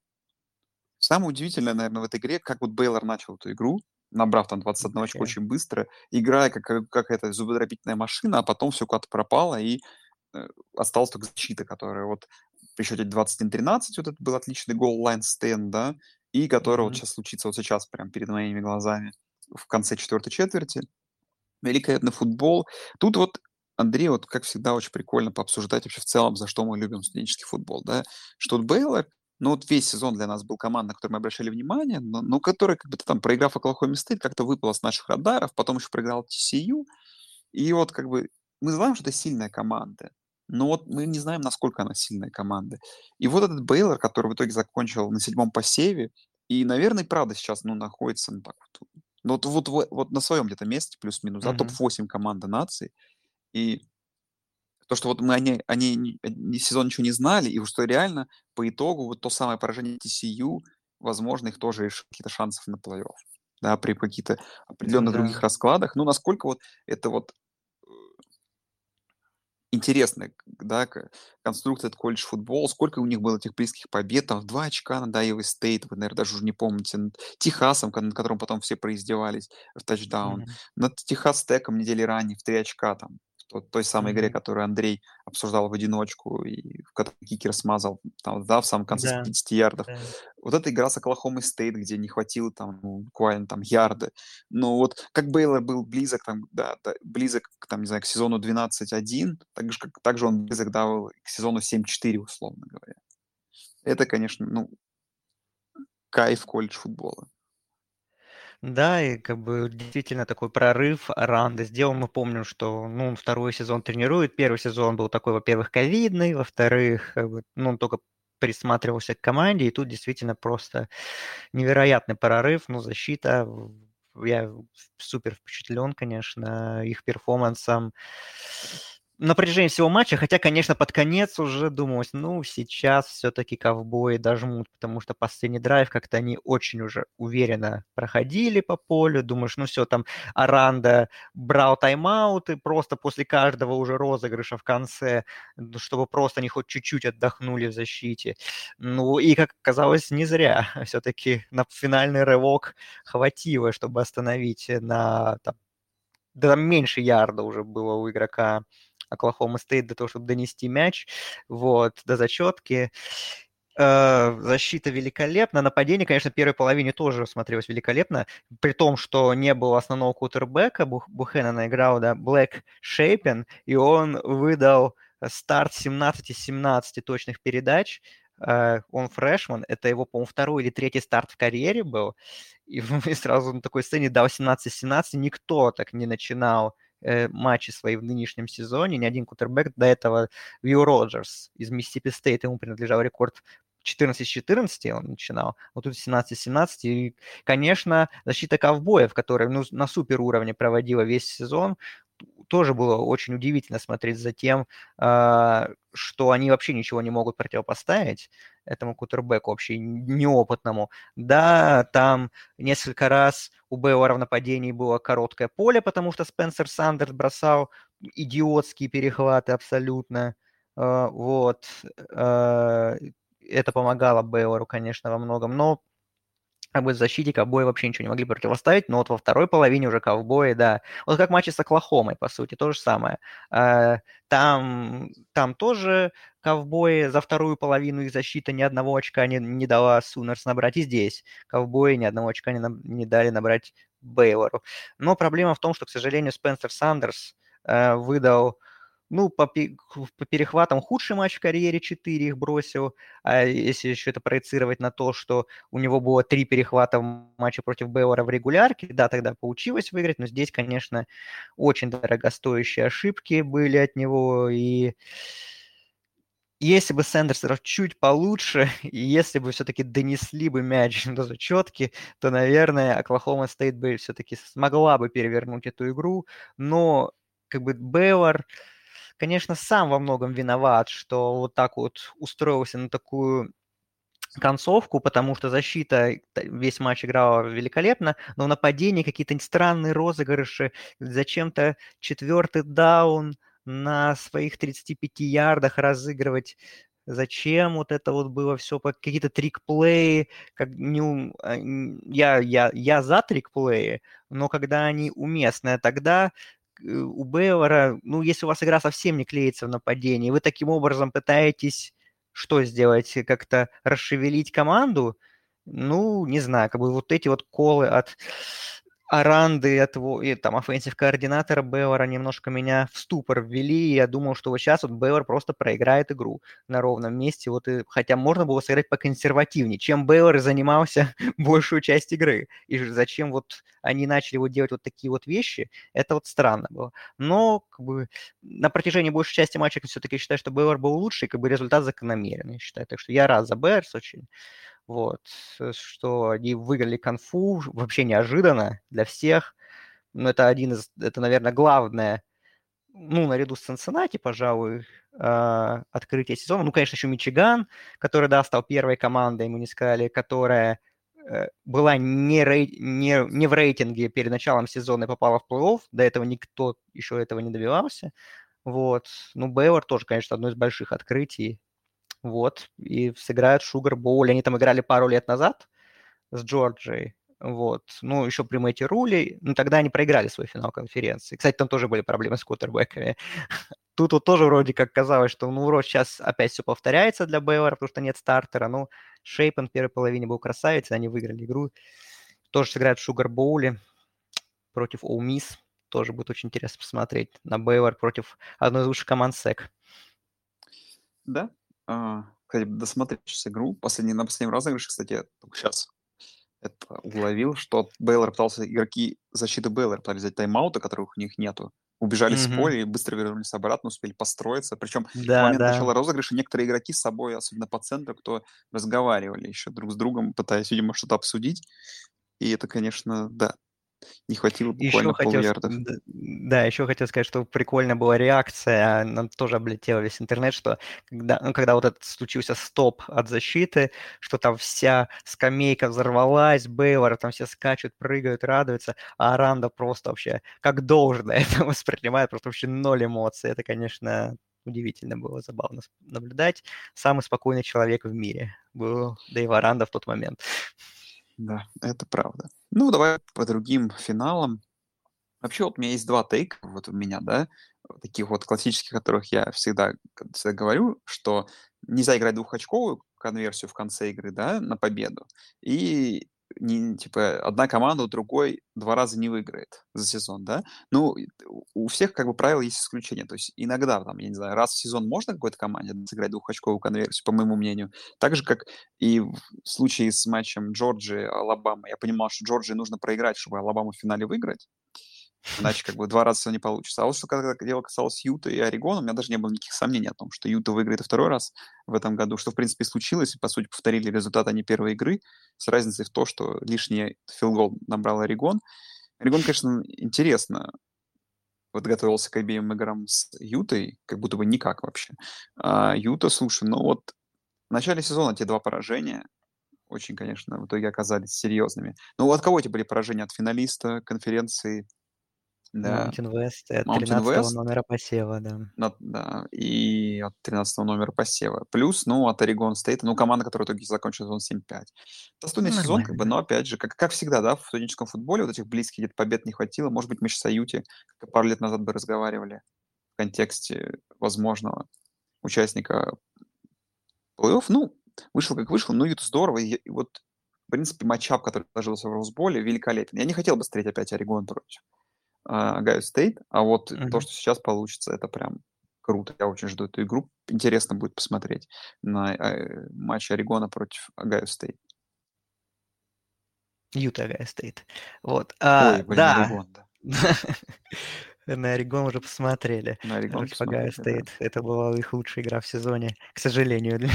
самое удивительное, наверное, в этой игре, как вот Бейлор начал эту игру, набрав там 21 okay. очко очень быстро, играя как, как эта зубодробительная машина, а потом все куда-то пропало, и э, осталась только защита, которая вот при счете 21-13, вот это был отличный goal line stand, да, и который mm-hmm. вот сейчас случится вот сейчас прямо перед моими глазами в конце четвертой четверти великолепный футбол. Тут вот Андрей, вот как всегда, очень прикольно пообсуждать вообще в целом, за что мы любим студенческий футбол, да, что вот Бейлор, ну вот весь сезон для нас был команда, на которую мы обращали внимание, но, но которая как бы там, проиграв Оклахоме State, как-то выпала с наших радаров, потом еще проиграл TCU, и вот как бы мы знаем, что это сильная команда, но вот мы не знаем, насколько она сильная команда. И вот этот Бейлор, который в итоге закончил на седьмом посеве, и, наверное, правда сейчас, ну, находится ну, так вот, ну, вот, вот, вот, вот на своем где-то месте, плюс-минус, да, топ-8 команда нации. И то, что вот мы они, они, они сезон ничего не знали, и что реально по итогу вот то самое поражение TCU, возможно, их тоже какие-то шансов на плей-офф, да, при каких-то определенных да. других раскладах. Ну, насколько вот это вот интересная, да, конструкция от колледж футбол, сколько у них было этих близких побед, там, два очка над Айовой Стейт, вы, наверное, даже уже не помните, над Техасом, над которым потом все произдевались в тачдаун, mm-hmm. над Техас Теком недели ранее в три очка, там, той, той самой игре, которую Андрей обсуждал в одиночку, и в которой Кикер смазал там, да, в самом конце да. 50 ярдов. Да. Вот эта игра с Оклахомой Стейт, где не хватило там ну, буквально там ярды. Ну вот как Бейлор был близок там, да, да, близок там, не знаю, к сезону 12-1, так же, как, так же он близок да, к сезону 7-4, условно говоря. Это, конечно, ну, кайф колледж футбола. Да, и как бы действительно такой прорыв Ранда сделал. Мы помним, что ну, он второй сезон тренирует. Первый сезон был такой, во-первых, ковидный, во-вторых, как бы, ну, он только присматривался к команде, и тут действительно просто невероятный прорыв, ну, защита, я супер впечатлен, конечно, их перформансом на протяжении всего матча, хотя, конечно, под конец уже думалось, ну, сейчас все-таки ковбои дожмут, потому что последний драйв как-то они очень уже уверенно проходили по полю, думаешь, ну все, там Аранда брал тайм-ауты просто после каждого уже розыгрыша в конце, ну, чтобы просто они хоть чуть-чуть отдохнули в защите. Ну, и, как оказалось, не зря. Все-таки на финальный рывок хватило, чтобы остановить на там, да, меньше ярда уже было у игрока Оклахома Стейт для того, чтобы донести мяч вот, до зачетки. Э, защита великолепна. Нападение, конечно, в первой половине тоже смотрелось великолепно, при том, что не было основного кутербека, Бух, Бухенена играл, да, Блэк Шейпен, и он выдал старт 17 из 17 точных передач, Uh, он freshman, это его, по-моему, второй или третий старт в карьере был, и, сразу на такой сцене дал 17-17, никто так не начинал э, матчи свои в нынешнем сезоне. Ни один квотербек до этого Уилл Роджерс из Миссисипи State, ему принадлежал рекорд 14-14 он начинал, вот тут 17-17. И, конечно, защита ковбоев, которая ну, на супер уровне проводила весь сезон, тоже было очень удивительно смотреть за тем, а, что они вообще ничего не могут противопоставить этому кутербеку вообще неопытному. Да, там несколько раз у Бейла в нападении было короткое поле, потому что Спенсер Сандерс бросал идиотские перехваты абсолютно. А, вот. А, это помогало Бейлору, конечно, во многом. Но как бы защите ковбои вообще ничего не могли противоставить, но вот во второй половине уже ковбои, да. Вот как матчи с Оклахомой, по сути, то же самое. А, там, там тоже ковбои за вторую половину их защита ни одного очка не, не дала Сунерс набрать, и здесь ковбои ни одного очка не, не дали набрать Бейлору. Но проблема в том, что, к сожалению, Спенсер Сандерс э, выдал ну, по, по перехватам худший матч в карьере 4 их бросил, а если еще это проецировать на то, что у него было три перехвата в матче против Бейлора в регулярке, да, тогда получилось выиграть, но здесь, конечно, очень дорогостоящие ошибки были от него, и если бы Сэндерс чуть получше, и если бы все-таки донесли бы мяч до зачетки, то, наверное, Оклахома Стейт бы все-таки смогла бы перевернуть эту игру, но как бы Бейлор конечно, сам во многом виноват, что вот так вот устроился на такую концовку, потому что защита весь матч играла великолепно, но в нападении какие-то странные розыгрыши, зачем-то четвертый даун на своих 35 ярдах разыгрывать. Зачем вот это вот было все, какие-то трик-плеи, как, не, а, я, я, я за трик-плеи, но когда они уместные, тогда у Бейлора, ну, если у вас игра совсем не клеится в нападении, вы таким образом пытаетесь что сделать, как-то расшевелить команду, ну, не знаю, как бы вот эти вот колы от Аранды, от его, и, там, offensive координатора Бейлора немножко меня в ступор ввели, и я думал, что вот сейчас вот Бейлор просто проиграет игру на ровном месте, вот и, хотя можно было сыграть поконсервативнее, чем Бейлор занимался большую часть игры, и зачем вот они начали вот делать вот такие вот вещи, это вот странно было. Но, как бы, на протяжении большей части матча все-таки считаю, что Бейлор был лучше, и, как бы, результат закономерный, я считаю, так что я рад за Bears очень. Вот, э, что они выиграли конфу вообще неожиданно для всех. Но это один из, это, наверное, главное, ну, наряду с Цинциннати, пожалуй, э, открытие сезона. Ну, конечно, еще Мичиган, который, да, стал первой командой, мы не сказали, которая э, была не, рей, не, не в рейтинге перед началом сезона и попала в плей-офф. До этого никто еще этого не добивался. Вот. Ну, Бейлор тоже, конечно, одно из больших открытий вот, и сыграют Шугар Боуле. Они там играли пару лет назад с Джорджией, вот, ну, еще при Мэтте Руле, ну, тогда они проиграли свой финал конференции. Кстати, там тоже были проблемы с кутербэками. Тут вот тоже вроде как казалось, что, ну, вроде сейчас опять все повторяется для Бейлора, потому что нет стартера, ну, Шейпен в первой половине был красавец, они выиграли игру. Тоже сыграют в Шугар Боуле против Оумис. Тоже будет очень интересно посмотреть на Бейлор против одной из лучших команд СЭК. Да, а, кстати, досмотреть сейчас игру. Последний, на последнем разыгрыше, кстати, я только сейчас это уловил, что Бейлор пытался, игроки защиты Бейлор пытались взять тайм-ауты, которых у них нету. убежали с поля и быстро вернулись обратно, успели построиться. Причем в Да, момент да. начала розыгрыша некоторые игроки с собой, особенно по центру, кто разговаривали еще друг с другом, пытаясь, видимо, что-то обсудить. И это, конечно, да, не хватило Еще буквально хотел, с- полярдов. д- да, еще хотел сказать, что прикольная была реакция, она тоже облетела весь интернет, что когда, ну, когда вот этот случился стоп от защиты, что там вся скамейка взорвалась, Бейлор, там все скачут, прыгают, радуются, а Аранда просто вообще как должное это воспринимает, просто вообще ноль эмоций. Это, конечно, удивительно было, забавно наблюдать. Самый спокойный человек в мире был Дэйв Аранда в тот момент. Да, это правда. Ну, давай по другим финалам. Вообще, вот у меня есть два тейка, вот у меня, да, таких вот классических, о которых я всегда, всегда говорю, что нельзя играть двухочковую конверсию в конце игры, да, на победу, и не, типа, одна команда у другой два раза не выиграет за сезон, да. Ну, у всех, как бы, правил есть исключения. То есть иногда, там, я не знаю, раз в сезон можно какой-то команде сыграть двухочковую конверсию, по моему мнению. Так же, как и в случае с матчем Джорджии, Алабама. Я понимал, что Джорджии нужно проиграть, чтобы Алабаму в финале выиграть. Иначе как бы два раза не получится. А вот что когда дело касалось Юта и Орегона, у меня даже не было никаких сомнений о том, что Юта выиграет второй раз в этом году, что в принципе и случилось. По сути, повторили результат они первой игры с разницей в то, что лишний филгол набрал Орегон. Орегон, конечно, интересно подготовился к обеим играм с Ютой, как будто бы никак вообще. А Юта, слушай, ну вот в начале сезона те два поражения очень, конечно, в итоге оказались серьезными. Ну, от кого эти были поражения? От финалиста конференции да. Mountain West от Mountain 13 West. номера посева, да. На- да, и от 13 номера посева. Плюс, ну, от Орегон Стейта, ну, команда, которая в итоге закончила сезон 7-5. Достойный Ну, сезон, как бы, но, опять же, как, как всегда, да, в студенческом футболе вот этих близких где-то побед не хватило. Может быть, мы сейчас о Юте, как и пару лет назад бы разговаривали в контексте возможного участника плей-офф. Ну, вышел как вышел, но Юта здорово. И, и вот, в принципе, матчап, который сложился в Росболе, великолепен. Я не хотел бы смотреть опять Орегон против Огайо State, а вот Мгм. то, что сейчас получится, это прям круто. Я очень жду эту игру. Интересно будет посмотреть на э, матч Орегона против Огайо State. Юта Огайо State. Вот. А, Ой, блин, да, Орегон, да. на Орегон уже посмотрели. На Орегон Огайо посмотрели, да. State. Это была их лучшая игра в сезоне, к сожалению, для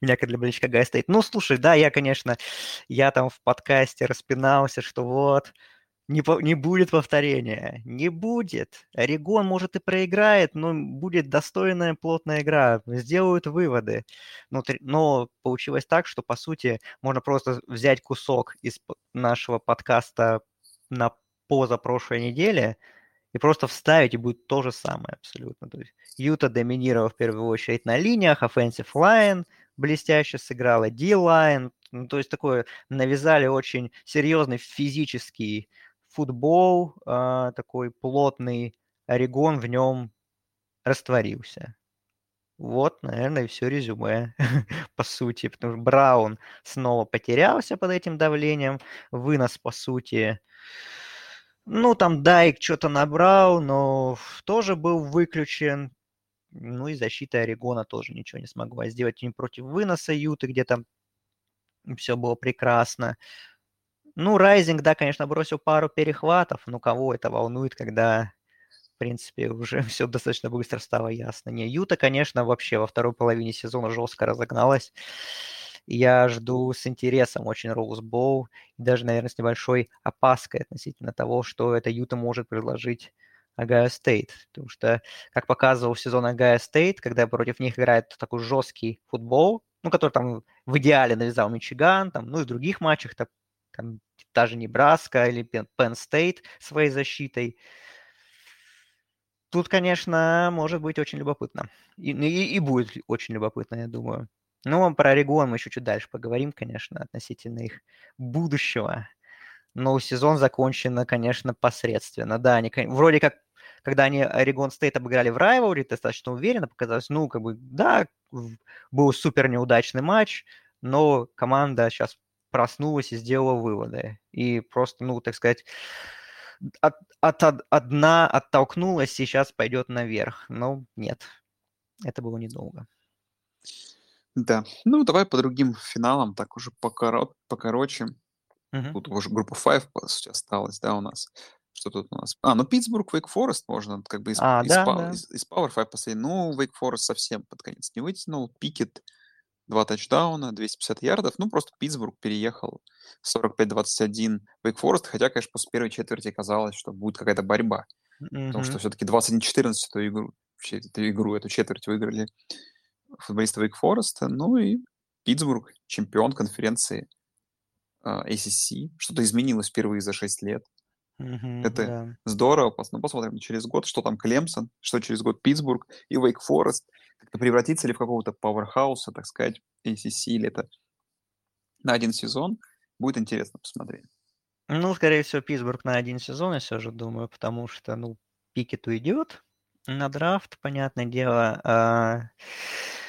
меня, как для болельщика Огайо State. Ну, слушай, да, я, конечно, я там в подкасте распинался, что вот, не, по- не будет повторения. Не будет. Орегон, может, и проиграет, но будет достойная, плотная игра. Сделают выводы. Но, но получилось так, что, по сути, можно просто взять кусок из нашего подкаста на позапрошлой неделе и просто вставить, и будет то же самое абсолютно. То есть Юта доминировал в первую очередь на линиях, offensive line блестяще сыграла, D-line, ну, то есть такое навязали очень серьезный физический футбол, а, такой плотный Орегон в нем растворился. Вот, наверное, и все резюме, по сути, потому что Браун снова потерялся под этим давлением, вынос, по сути, ну, там Дайк что-то набрал, но тоже был выключен, ну и защита Орегона тоже ничего не смогла сделать ни против выноса Юты, где там все было прекрасно. Ну, Райзинг, да, конечно, бросил пару перехватов, но кого это волнует, когда, в принципе, уже все достаточно быстро стало ясно. Не, Юта, конечно, вообще во второй половине сезона жестко разогналась. Я жду с интересом очень Роузбоул, и даже, наверное, с небольшой опаской относительно того, что это Юта может предложить Огайо State. Потому что, как показывал сезон Огайо State, когда против них играет такой жесткий футбол, ну, который там в идеале навязал Мичиган, там, ну и в других матчах, там, там та же Небраска или Penn State своей защитой. Тут, конечно, может быть очень любопытно. И, и, и будет очень любопытно, я думаю. Ну, про Орегон мы еще чуть дальше поговорим, конечно, относительно их будущего. Но сезон закончен, конечно, посредственно. Да, они вроде как, когда они Орегон Стейт обыграли в Райворе, достаточно уверенно показалось, ну, как бы, да, был супер неудачный матч, но команда сейчас проснулась и сделала выводы. И просто, ну, так сказать, от, от, от одна оттолкнулась, сейчас пойдет наверх. Но нет, это было недолго. Да. Ну, давай по другим финалам, так уже покоро... покороче. Мгм. Тут уже группа 5, по сути, осталась, да, у нас. Что тут у нас? А, ну Питтсбург, Вейк Форест можно как бы из, А, из, да, Пау- да. из, из Power 5 последний. Ну, Вейк Форест совсем под конец не вытянул. Пикет, два тачдауна, 250 ярдов. Ну, просто Питтсбург переехал 45-21 Вейк Форест, хотя, конечно, после первой четверти казалось, что будет какая-то борьба. Потому что все-таки 21-14 эту игру, эту игру, эту четверть выиграли футболисты Вейк Фореста. Ну и Питтсбург, чемпион конференции а, ACC. Что-то изменилось впервые за 6 лет. Мгм, Это да. здорово. Ну, посмотрим через год, что там Клемсон, что через год Питтсбург и Вейк Форест. Как-то превратится ли в какого-то пауэрхауса, так сказать, ACC, или это на один сезон. Будет интересно посмотреть. Ну, скорее всего, Питтсбург на один сезон, я все же думаю, потому что, ну, Пикет уйдет на драфт, понятное дело. а,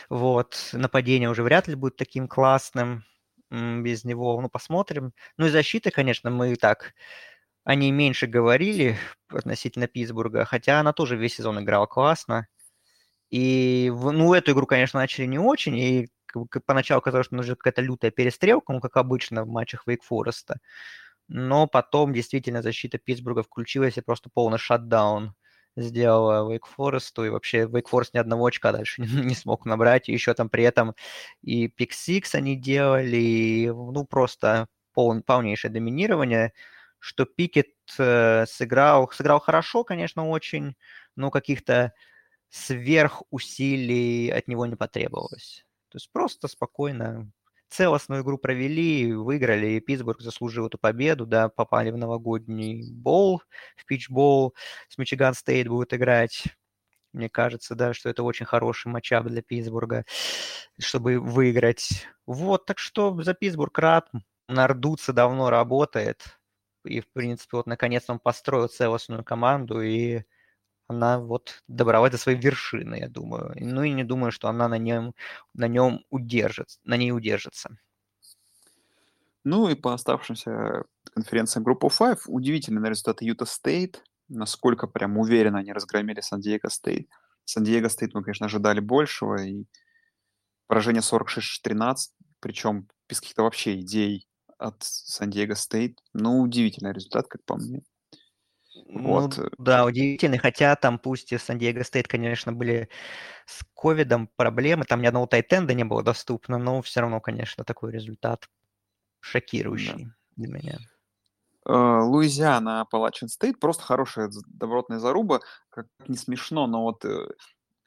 вот, нападение уже вряд ли будет таким классным без него. Ну, посмотрим. Ну, и защита, конечно, мы и так о ней меньше говорили относительно Питтсбурга, хотя она тоже весь сезон играла классно. И, ну, эту игру, конечно, начали не очень, и поначалу казалось, что нужна какая-то лютая перестрелка, ну, как обычно в матчах Вейк Фореста. Но потом действительно защита Питтсбурга включилась и просто полный шатдаун сделала Вейк Форесту, и вообще Вейк Форест ни одного очка дальше не, не смог набрать, и еще там при этом и пик сикс они делали, и, ну, просто пол, полнейшее доминирование, что Пикет э, сыграл, сыграл хорошо, конечно, очень, но каких-то сверхусилий от него не потребовалось. То есть просто спокойно целостную игру провели, выиграли, и Питтсбург заслужил эту победу, да, попали в новогодний боул, в питчбол, с Мичиган Стейт будут играть. Мне кажется, да, что это очень хороший матчап для Питтсбурга, чтобы выиграть. Вот, так что за Питтсбург рад. Нардуца давно работает, и, в принципе, вот наконец он построил целостную команду, и она вот добралась до своей вершины, я думаю. Ну и не думаю, что она на нем, на нем удержится, на ней удержится. Ну и по оставшимся конференциям группы 5 удивительный результаты Юта Стейт. Насколько прям уверенно они разгромили Сан-Диего Стейт. Сан-Диего Стейт мы, конечно, ожидали большего. И поражение 46-13, причем без каких-то вообще идей от Сан-Диего Стейт. Ну, удивительный результат, как по мне. Вот. Ну, да, удивительный, хотя там пусть и Сан-Диего Стейт, конечно, были с ковидом проблемы, там ни одного тайтенда не было доступно, но все равно, конечно, такой результат шокирующий да. для меня. Луизиана, Апалачин Стейт, просто хорошая добротная заруба, как не смешно, но вот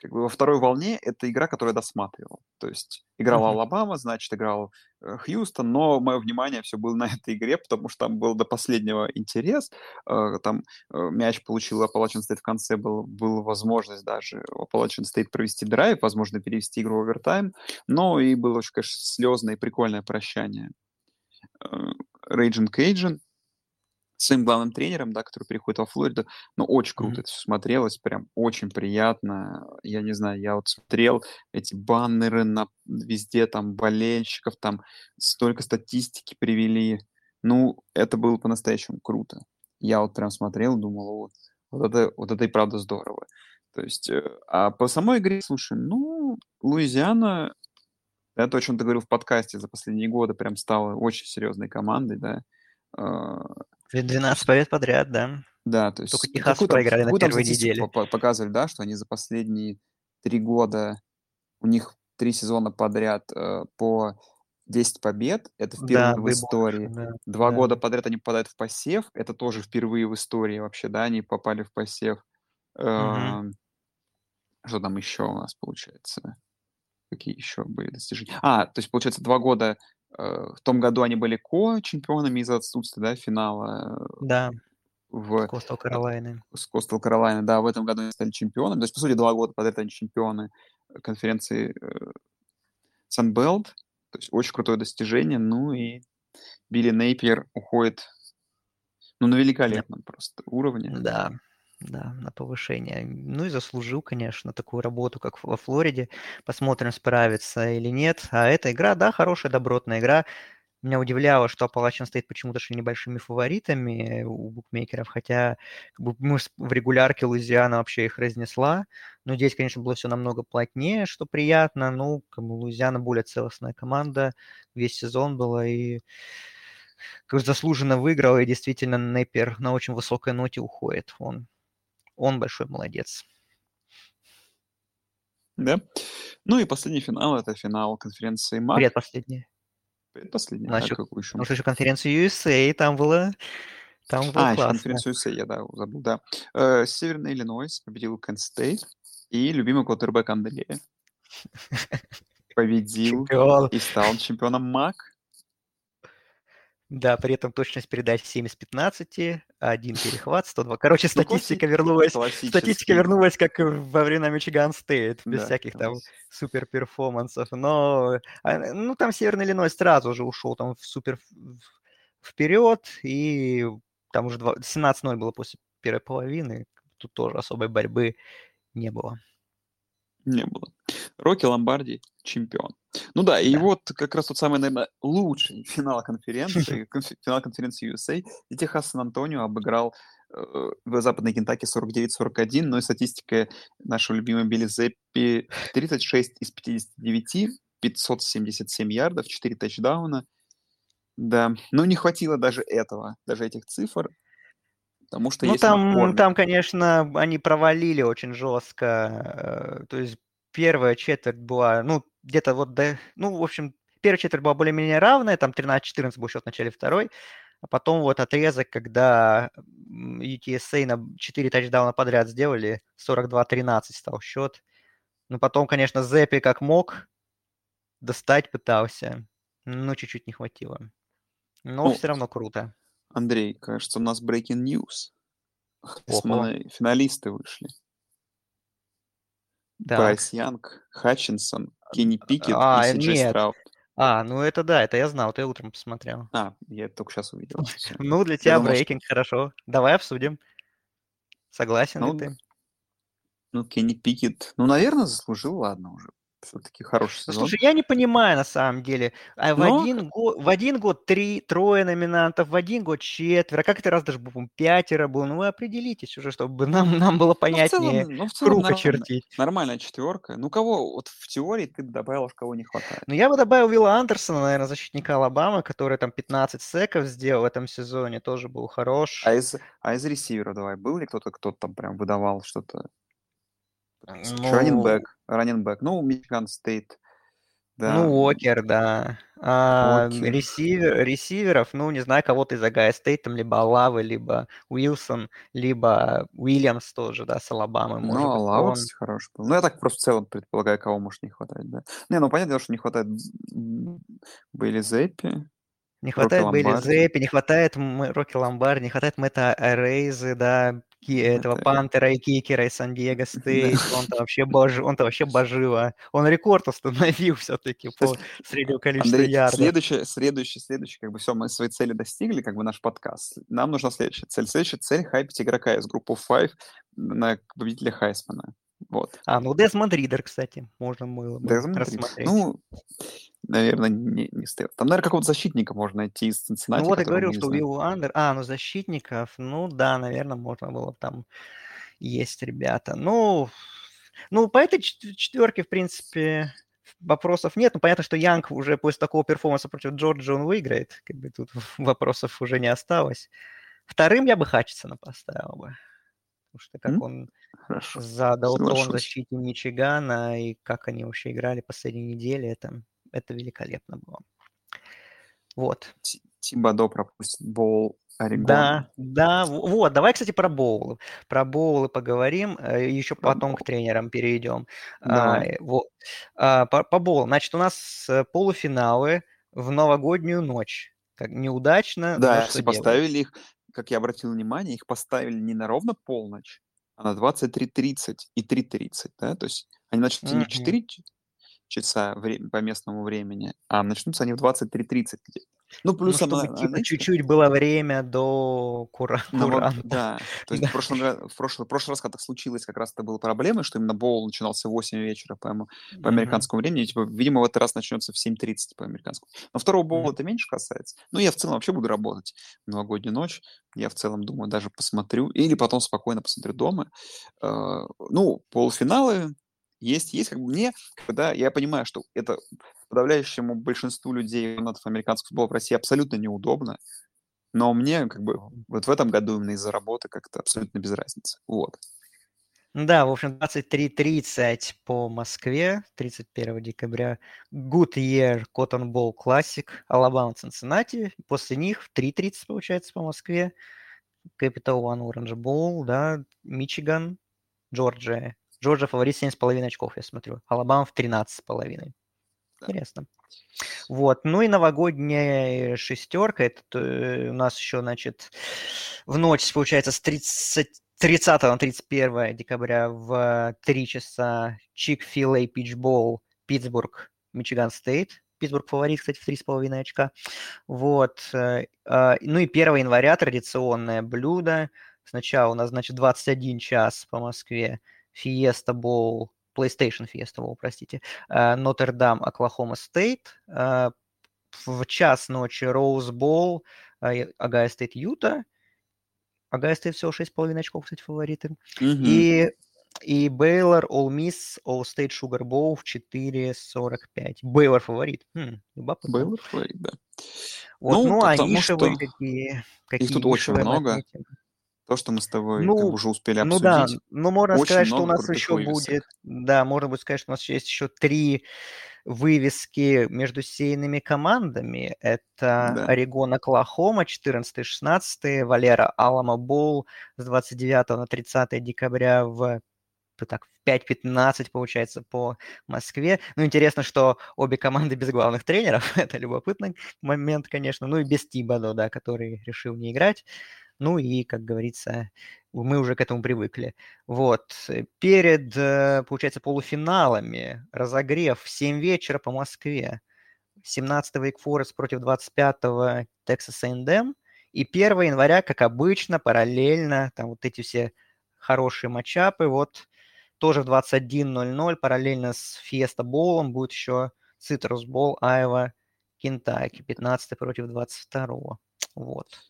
как бы во второй волне это игра, которую я досматривал. То есть играла uh-huh. Алабама, значит, играл э, Хьюстон, но мое внимание все было на этой игре, потому что там был до последнего интерес. Э, там э, мяч получил Appalachian State в конце, был, была возможность даже Appalachian State провести драйв, возможно, перевести игру в овертайм. Но и было очень, конечно, слезное и прикольное прощание. Рейджин Кейджин, своим главным тренером, да, который переходит во Флориду. Но очень круто mm-hmm. это все смотрелось, прям очень приятно. Я не знаю, я вот смотрел эти баннеры на везде, там, болельщиков, там столько статистики привели. Ну, это было по-настоящему круто. Я вот прям смотрел, думал, вот, вот, это, вот это и правда здорово. То есть, а по самой игре, слушай, ну, Луизиана, это о чем ты говорил в подкасте за последние годы, прям стала очень серьезной командой, да. 12 побед подряд, да. Да, то есть... Только Техас проиграли на первой неделе. Показывали, да, что они за последние три года, у них три сезона подряд э, по 10 побед, это впервые да, в истории. Больше, да, Два да. года подряд они попадают в посев, это тоже впервые в истории вообще, да, они попали в посев. Угу. Что там еще у нас получается? Какие еще были достижения? А, то есть, получается, два года в том году они были ко-чемпионами из-за отсутствия да, финала. Да. В, с Костел Каролайны. С Костел Каролайны, да, в этом году они стали чемпионами. То есть, по сути, два года подряд они чемпионы конференции Санбелт. То есть, очень крутое достижение. Ну и Билли Нейпер уходит ну, на великолепном да. просто уровне. Да, да, на повышение. Ну и заслужил, конечно, такую работу, как во Флориде. Посмотрим, справится или нет. А эта игра, да, хорошая, добротная игра. Меня удивляло, что Appalachian стоит почему-то шли небольшими фаворитами у букмекеров, хотя как бы, мы в регулярке Луизиана вообще их разнесла. Но здесь, конечно, было все намного плотнее, что приятно. Ну, как бы Луизиана более целостная команда. Весь сезон была и заслуженно выиграл, и действительно Неппер на очень высокой ноте уходит. Он, он большой молодец. Да. Ну и последний финал – это финал конференции МАК. Предпоследний. Предпоследний, Значит, а какую еще? Потому что еще конференцию USA, там было, там было А, классно. конференцию USA, я, да, забыл, да. Э, Северный Иллинойс победил Кент Стейт, и любимый квотербек Андрея победил Чемпион. и стал чемпионом МАК. Да, при этом точность передач 7 из 15, один перехват, 102. Короче, Ну, статистика класси- вернулась. Статистика вернулась, как во времена Мичиган Стейт, без Да, всяких там супер перформансов. Но, а, ну, там Северный Иллинойс сразу же ушел там в супер вперед, и там уже два- 17-0 было после первой половины. Тут тоже особой борьбы не было. Не было. Рокки Ломбарди чемпион. Ну да, и Да. вот как раз тот самый, наверное, лучший финал конференции, конф- финал конференции USA, и Техас Сан-Антонио обыграл э, в Западной Кентаки 49-41, но и статистика нашего любимого Билли Зеппи 36 из 59, 577 ярдов, 4 тачдауна. Да, но не хватило даже этого, даже этих цифр, потому что Ну, там, там, конечно, они провалили очень жестко. э, То есть первая четверть была, ну, где-то вот до... Ну, в общем, первая четверть была более-менее равная, там 13-14 был счет в начале второй, а потом вот отрезок, когда UTSA на 4 тачдауна подряд сделали, 42-13 стал счет. Ну, потом, конечно, Зеппи как мог достать пытался, но чуть-чуть не хватило. Но Ну, все равно круто. Андрей, кажется, у нас breaking news. Финалисты вышли. Так. Брайс Янг, Хатчинсон, Кенни Пикет А, и Си Джей нет. Страут. А, ну это да, это я знал, я утром посмотрел. А, я это только сейчас увидел. Ну, для тебя думал, что- breaking, хорошо. Давай обсудим. Согласен Ну, ли ты? Ну, Кенни Пикет, ну, наверное, заслужил, ладно уже. Все-таки хороший Ну, сезон. слушай, я не понимаю на самом деле. А в, Но- один год, в один год три, трое номинантов, в один год четверо, как это раз даже, по-моему, пятеро было. Ну, вы определитесь уже, чтобы нам, нам было Ну, в понятнее целом, ну, в целом круг нормально. очертить. Нормальная четверка. Ну, кого, вот в теории ты добавил, кого не хватает. Ну, я бы добавил Вилла Андерсона, наверное, защитника Алабамы, который там 15 секов сделал в этом сезоне, тоже был хорош. А из, а из ресивера давай, был ли кто-то, кто там прям выдавал что-то? Ну, Раннинбэк, раннинбэк. Ну, Мичиган Стейт. Да. Ну, Уокер, да. А, Уокер. ресивер, ресиверов, ну, не знаю, кого-то из Агая Стейт, там, либо Алавы, либо Уилсон, либо Уильямс тоже, да, с Алабамы, может Ну, Лаурс он. хороший был. Ну, я так просто в целом предполагаю, кого может не хватать, да. Не, ну, понятно, что не хватает Бейли Зеппи. Не хватает Бейли. Зеппи, не хватает Рокки Ломбарди, не хватает Мэтта Рейзы, да, этого Это- Пантера и Кикера из Сан-Диего Стейт. Он-то вообще, бож... Он-то вообще божила. Он рекорд установил все-таки по среднему количеству Андрей, ярдов. следующее, следующее, следующее, как бы все, мы своей цели достигли, как бы наш подкаст. Нам нужна следующая цель. Следующая цель — хайпить игрока из группы 5 на победителя Хайсмана. Вот. А, ну Дезмонд Ридер, кстати, можно было бы Ридер. рассмотреть. Ну, наверное, не, не стоит. Там, наверное, какого-то защитника можно найти из Цинциннати. Ну вот я говорил, что. Вилл Андер... А, ну защитников, ну да, наверное, можно было бы там есть ребята. Ну, ну по этой чет- четверке, в принципе, вопросов нет. Ну, понятно, что Янг уже после такого перформанса против Джорджа он выиграет. Как бы тут вопросов уже не осталось. Вторым я бы Хатчисона поставил бы. Потому что как М, он Хорошо. задал тон соглашусь. защите Мичигана и как они вообще играли последние недели, это, это великолепно было. Вот. Ти- Тибадо пропустит бол Орегона. Да, да, вот, давай, кстати, про боулы. Про боулы поговорим, э, еще Про потом к боул. тренерам перейдем. А, Давай. э, вот. А, по, по боулу. Значит, у нас э, полуфиналы в новогоднюю ночь. Как неудачно, но Да, все делать? поставили их, как я обратил внимание, их поставили не на ровно полночь, а на 23.30 и 3.30, да, то есть они начнутся не в Мгм. 4 ч- часа вре- по местному времени, а начнутся они в 23.30 где Ну, Ну, плюс чтобы, она- типа, знаете, чуть-чуть было время до кура- Ну, куранта. да, то есть Да. в, прошлом, в, прошлый, в прошлый раз, когда так случилось, как раз это было проблемой, что именно боул начинался в 8 вечера по, по американскому времени, и, типа, видимо, в этот раз начнется в 7.30 по американскому. Но второго боула Мгм. это меньше касается. Ну, я в целом вообще буду работать новогоднюю ночь, я в целом думаю, даже посмотрю, или потом спокойно посмотрю дома. Э, Ну, полуфиналы, есть, есть, как бы мне, да, я понимаю, что это подавляющему большинству людей, фанатов американского футбола в России абсолютно неудобно, но мне как бы вот в этом году именно из-за работы как-то абсолютно без разницы. Вот. Да, в общем, 23.30 по Москве, 31 декабря. Good Year Cotton Bowl Classic, Алабама, Цинциннати. После них в 3.30, получается, по Москве. Capital One Orange Bowl, да, Мичиган, Джорджия. Джорджия фаворит 7,5 очков, я смотрю. Алабама в 13,5. Интересно. Вот. Ну и новогодняя шестерка. Это э, у нас еще, значит, в ночь, получается, с 30, 30 на 31 декабря в 3 часа Чик-филей Питчбол Питтсбург, Мичиган Стейт. Питтсбург фаворит, кстати, в 3,5 очка. Вот. Э, а, ну и 1 января традиционное блюдо. Сначала у нас, значит, 21 час по Москве. Фиеста Боул, PlayStation Fiesta Bowl, простите. Нотр-Дам, Оклахома Стейт. В час ночи Роуз Боул, Огайо Стейт, Юта. Огайо Стейт всего 6,5 очков, кстати, фавориты. Mm-hmm. И и Бейлор, Ole Miss, Allstate Sugar Bowl в 4.45. Бейлор фаворит. Хм, Бейлор фаворит, да. Вот, ну, ну а нишевые что... какие, какие Их тут очень много. Отметим? То, что мы с тобой ну, как бы уже успели ну обсудить. Да, ну можно очень сказать, что у нас еще будет, да, можно будет сказать, что у нас есть еще три вывески между сейными командами. Это да. Орегон, Оклахома, 14-16, Валера, Алама Боул с 29 на 30 декабря в так, в 5-15, получается, по Москве. Ну, интересно, что обе команды без главных тренеров. Это любопытный момент, конечно. Ну, и без Тибадо, да, который решил не играть. Ну и, как говорится, мы уже к этому привыкли. Вот. Перед, э, получается, полуфиналами разогрев в 7 вечера по Москве. 17-го Wake Forest против 25-го Texas A&M. И 1 января, как обычно, параллельно, там вот эти все хорошие матчапы, вот тоже в 21.00 параллельно с Fiesta Боулом будет еще Citrus Bowl, Айва, Кентаки, 15 против 22. Вот.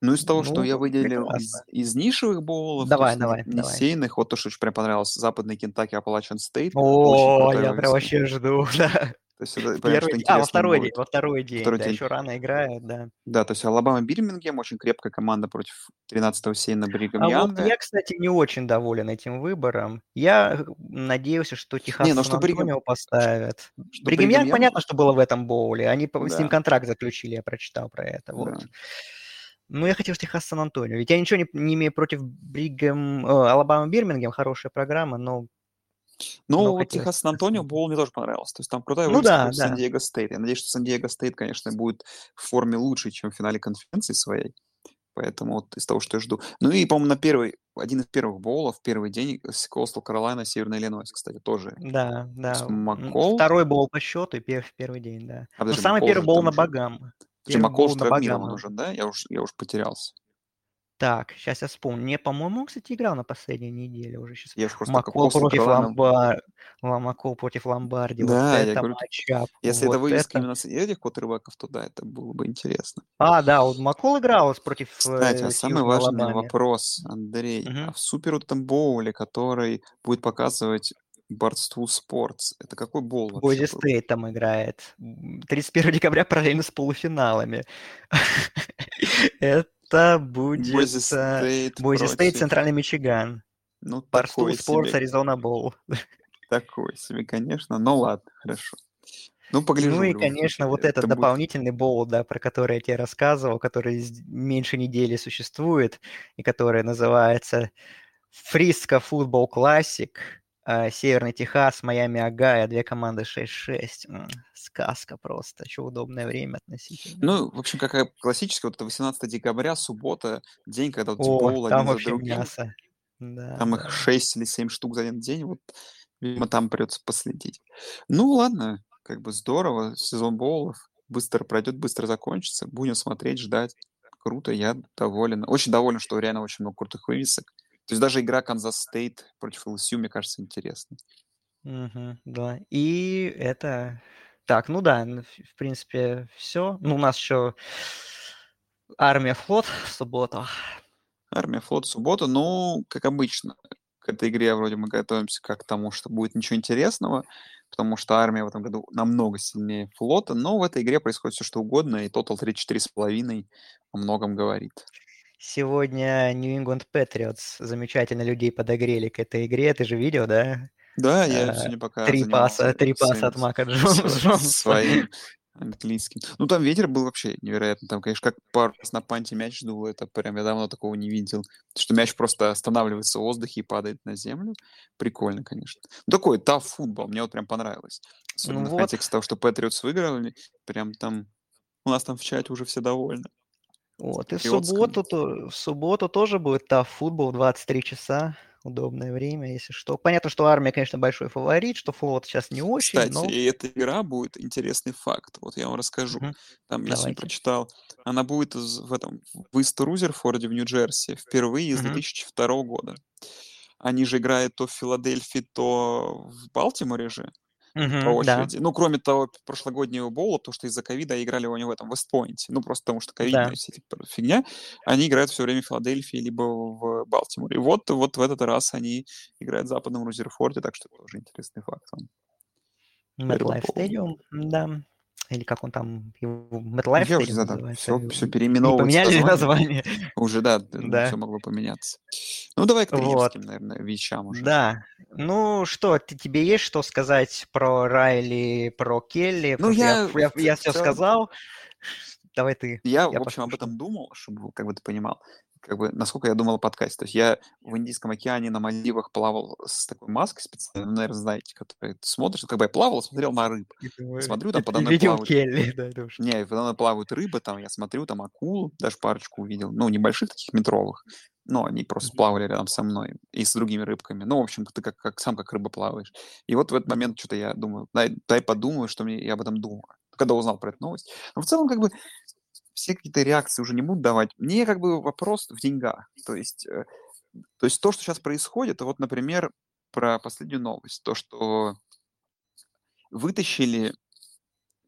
Ну, из того, ну, что я выделил из, из нишевых боулов, давай, есть, давай, не давай. сейных, вот то, что очень прям понравилось, западный Кентаки Апалачин Стейт. О, я прям вообще жду, да. То есть это, Первый, а, во второй будет. день, во второй день, второй да, день. еще рано играют, да. Да, то есть Алабама Бирмингем очень крепкая команда против 13-го Сейна Бригам а вот я, кстати, не очень доволен этим выбором. Я надеялся, что Техас не, ну, что Бригам... поставят. Бригам Янг, понятно, что было в этом боуле. Они да. с ним контракт заключили, я прочитал про это. Вот. Да. Ну, я хотел Техас Сан-Антонио. Ведь я ничего не, не имею против Бригам, э, Алабама Бирмингем, хорошая программа, но... Ну, но вот Техас Сан-Антонио Боул мне тоже понравился. То есть там крутая ну, да, да. Сан-Диего Стейт. Я надеюсь, что Сан-Диего Стейт, конечно, будет в форме лучше, чем в финале конференции своей. Поэтому вот из того, что я жду. Ну и, по-моему, на первый, один из первых боулов, первый день, Костал Каролайна, Северный Иллинойс, кстати, тоже. Да, да. Макол... Второй боул по счету и первый, первый день, да. А, подожди, самый первый боул на Багам. Подожди, Макол травмирован уже, да? Я уж, я уж потерялся. Так, сейчас я вспомню. Не, по-моему, кстати, играл на последней неделе уже. Сейчас. Я Макол против, Ламбар... Макол против Ломбарди. Да, вот я это говорю, матчап. Если вот это вывеска это... именно с этих квотербеков, то да, это было бы интересно. А, да, вот Макол играл против Кстати, а самый важный Алабаме. вопрос, Андрей. Угу. А в супер боуле, который будет показывать Barstool Sports. Это какой боул вообще? Бойзи Стейт там играет. 31 декабря параллельно с полуфиналами. Это будет... Стейт Бойзи Стейт, Центральный Мичиган. Ну, Barstool Sports, Аризона Боул. Такой себе, конечно. Ну ладно, хорошо. Ну, погляжу. Ну и, конечно, вот этот это дополнительный будет... боул, да, про который я тебе рассказывал, который меньше недели существует, и который называется Фриско Футбол Классик. А, Северный Техас, Майами, Агая, две команды 6-6. Сказка просто. Еще удобное время относительно. Ну, в общем, какая классическая, вот это 18 декабря, суббота, день, когда вот О, боул там один за другим. Мясо. Да, там да. их 6 или 7 штук за один день, вот, видимо, там придется последить. Ну, ладно, как бы здорово, сезон боулов быстро пройдет, быстро закончится. Будем смотреть, ждать. Круто, я доволен. Очень доволен, что реально очень много крутых вывесок. То есть даже игра Канзас Стейт против ЛСЮ, мне кажется, интересной. Угу, да. И это... Так, ну да, в принципе, все. Ну, у нас еще армия флот в субботу. Армия флот в субботу, ну, как обычно. к этой игре вроде мы готовимся как к тому, что будет ничего интересного, потому что армия в этом году намного сильнее флота, но в этой игре происходит все что угодно, и тотал 34,5 о многом говорит. Сегодня New England Patriots замечательно людей подогрели к этой игре. Ты же видел, да? Да, я сегодня пока Три паса, три паса от Мака Джонса. Своим английским. Ну, там ветер был вообще невероятно. Там, конечно, как пару раз на панте мяч дул, это прям я давно такого не видел. Что мяч просто останавливается в воздухе и падает на землю. Прикольно, конечно. Ну, такой таф футбол, мне вот прям понравилось. Особенно ну, в вот. контексте того, что Патриотс выиграли, прям там... У нас там в чате уже все довольны. Вот, и в субботу, то, в субботу тоже будет таф футбол 23 часа удобное время, если что. Понятно, что армия, конечно, большой фаворит, что флот сейчас не очень, Кстати, но... и эта игра будет интересный факт. Вот я вам расскажу. Угу. Там, я сегодня прочитал, она будет в этом, в Рузерфорде в Нью-Джерси впервые с угу. 2002 года. Они же играют то в Филадельфии, то в Балтиморе же Мгм, по да. очереди. Ну, кроме того, прошлогоднего боула, то, что из-за ковида играли у него в этом Вестпойнте. Ну, просто потому что ковидная Да. эта фигня. Они играют все время в Филадельфии либо в Балтиморе. И вот, вот в этот раз они играют в западном Рузерфорде, так что тоже интересный факт. MetLife Stadium, да. Или как он там, его MetLife Я уже называется. Все, все И переименовывается поменяли название. Уже, да, все Да. могло поменяться. Ну, давай к Вот. наверное, вещам уже. Да. Ну что, ты, тебе есть что сказать про Райли, про Келли? Ну, я, я, я, я все сказал. Давай ты. Я, Я в общем, об послушаю. этом думал, чтобы, как бы ты понимал, как бы, насколько я думал о подкасте. То есть я в Индийском океане на Мальдивах плавал с такой маской специальной, ну, наверное, знаете, которую ты смотришь, как бы я плавал, смотрел на рыб. Смотрю, там подо мной видел плавают... Келли, да, думаешь. Не, подо мной плавают рыбы, там я смотрю, там акул, даже парочку увидел, ну, небольших таких метровых, но они просто плавали рядом со мной и с другими рыбками. Ну, в общем, ты как, как сам как рыба плаваешь. И вот в этот момент что-то я думаю, дай, дай подумаю, что мне я об этом думаю, когда узнал про эту новость. Но в целом, как бы, все какие-то реакции уже не буду давать. Мне как бы вопрос в деньгах. То есть, э, то есть то, что сейчас происходит, вот, например, про последнюю новость, то, что вытащили,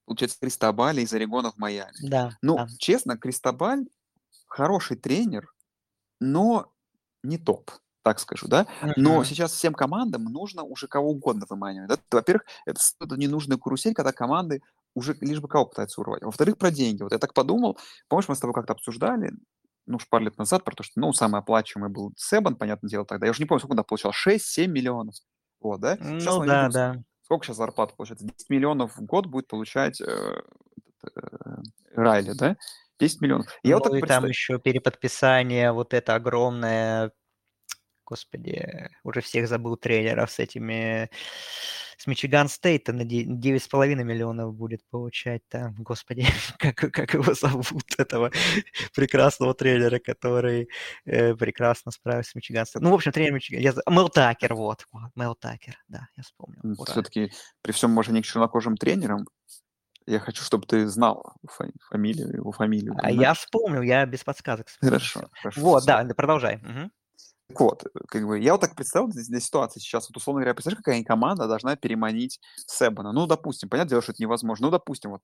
получается, Кристобаля из Орегона в Майами. Да, Ну, да. честно, Кристобаль хороший тренер, но не топ, так скажу, да. Но Мгм. сейчас всем командам нужно уже кого угодно выманивать. Да? Во-первых, это ненужная карусель, когда команды уже лишь бы кого пытаются урвать. Во-вторых, про деньги. Вот я так подумал, помнишь, мы с тобой как-то обсуждали, ну, уж пару лет назад, про то, что, ну, самый оплачиваемый был Себан, понятное дело, тогда. Я уже не помню, сколько он там получал, 6-7 миллионов. Вот, да? Ну да, видим, да. сколько сейчас зарплата получается? 10 миллионов в год будет получать э, э, Райли, да? 10 миллионов. Я вот Ну так и там представляю. еще переподписание, вот это огромное, господи, уже всех забыл тренеров с этими, с Мичиган Стейта на де- 9,5 миллионов будет получать там, господи, как, как его зовут, этого прекрасного тренера, который э, прекрасно справился с Мичиган Стейт. Ну, в общем, тренер Мичиган, я... Мел Такер, вот, Мел Такер, да, я вспомнил, ура. Все-таки при всем уважении к чернокожим тренерам, я хочу, чтобы ты знал фа- фамилию, его фамилию, А я вспомнил, я без подсказок вспомнил Хорошо, хорошо, Вот, да, продолжай. Мгм. Так вот, э, как бы, я вот так представил для, для ситуации сейчас, вот условно говоря, представляешь, какая команда должна переманить Себана? Ну, допустим, понятное дело, что это невозможно. Ну, допустим, вот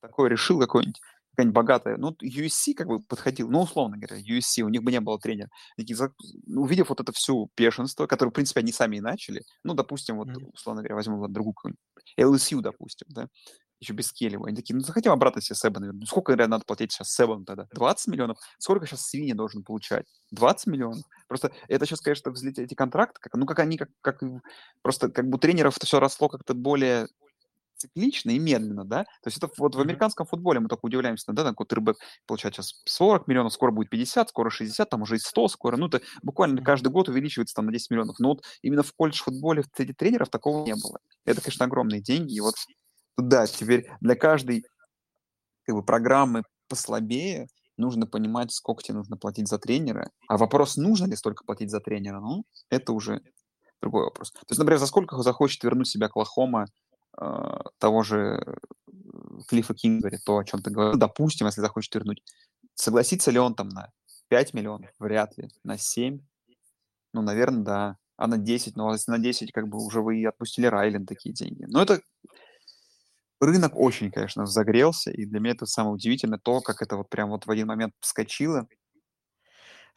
такое решил какой-нибудь какая-нибудь богатая, ну, USC как бы подходил, ну, условно говоря, USC, у них бы не было тренера. За- ну, Увидев вот это все бешенство, которое, в принципе, они сами и начали, ну, допустим, вот, условно говоря, возьмем вот другую какую-нибудь, LSU, допустим, да, еще без Келлива. Они такие, ну, захотим обратно себе Себана. Ну, сколько реально надо платить сейчас Себану тогда? 20 миллионов? Сколько сейчас Свинья должен получать? 20 миллионов? Просто это сейчас, конечно, взлетели эти контракты, как, ну, как они, как, как и- просто как бы у тренеров это все росло как-то более циклично и медленно, да? То есть это вот в американском футболе мы только удивляемся, да, там Кутербек получает сейчас 40 миллионов, скоро будет 50, скоро 60, там уже и 100 скоро, ну, это буквально каждый год увеличивается там на 10 миллионов. Но вот именно в колледж-футболе среди тренеров такого не было. Это, конечно, огромные деньги, и вот да, теперь для каждой как бы, программы послабее нужно понимать, сколько тебе нужно платить за тренера. А вопрос, нужно ли столько платить за тренера, ну, это уже другой вопрос. То есть, например, за сколько захочет вернуть себя Клахома э, того же э, Клиффа Кингери, то, о чем ты говорил, допустим, если захочет вернуть, согласится ли он там на 5 миллионов? Вряд ли. На 7? Ну, наверное, да. А на 10? Ну, а если на 10, как бы уже вы отпустили Райлен такие деньги. Но это рынок очень, конечно, загрелся, и для меня это самое удивительное то, как это вот прям вот в один момент вскочило.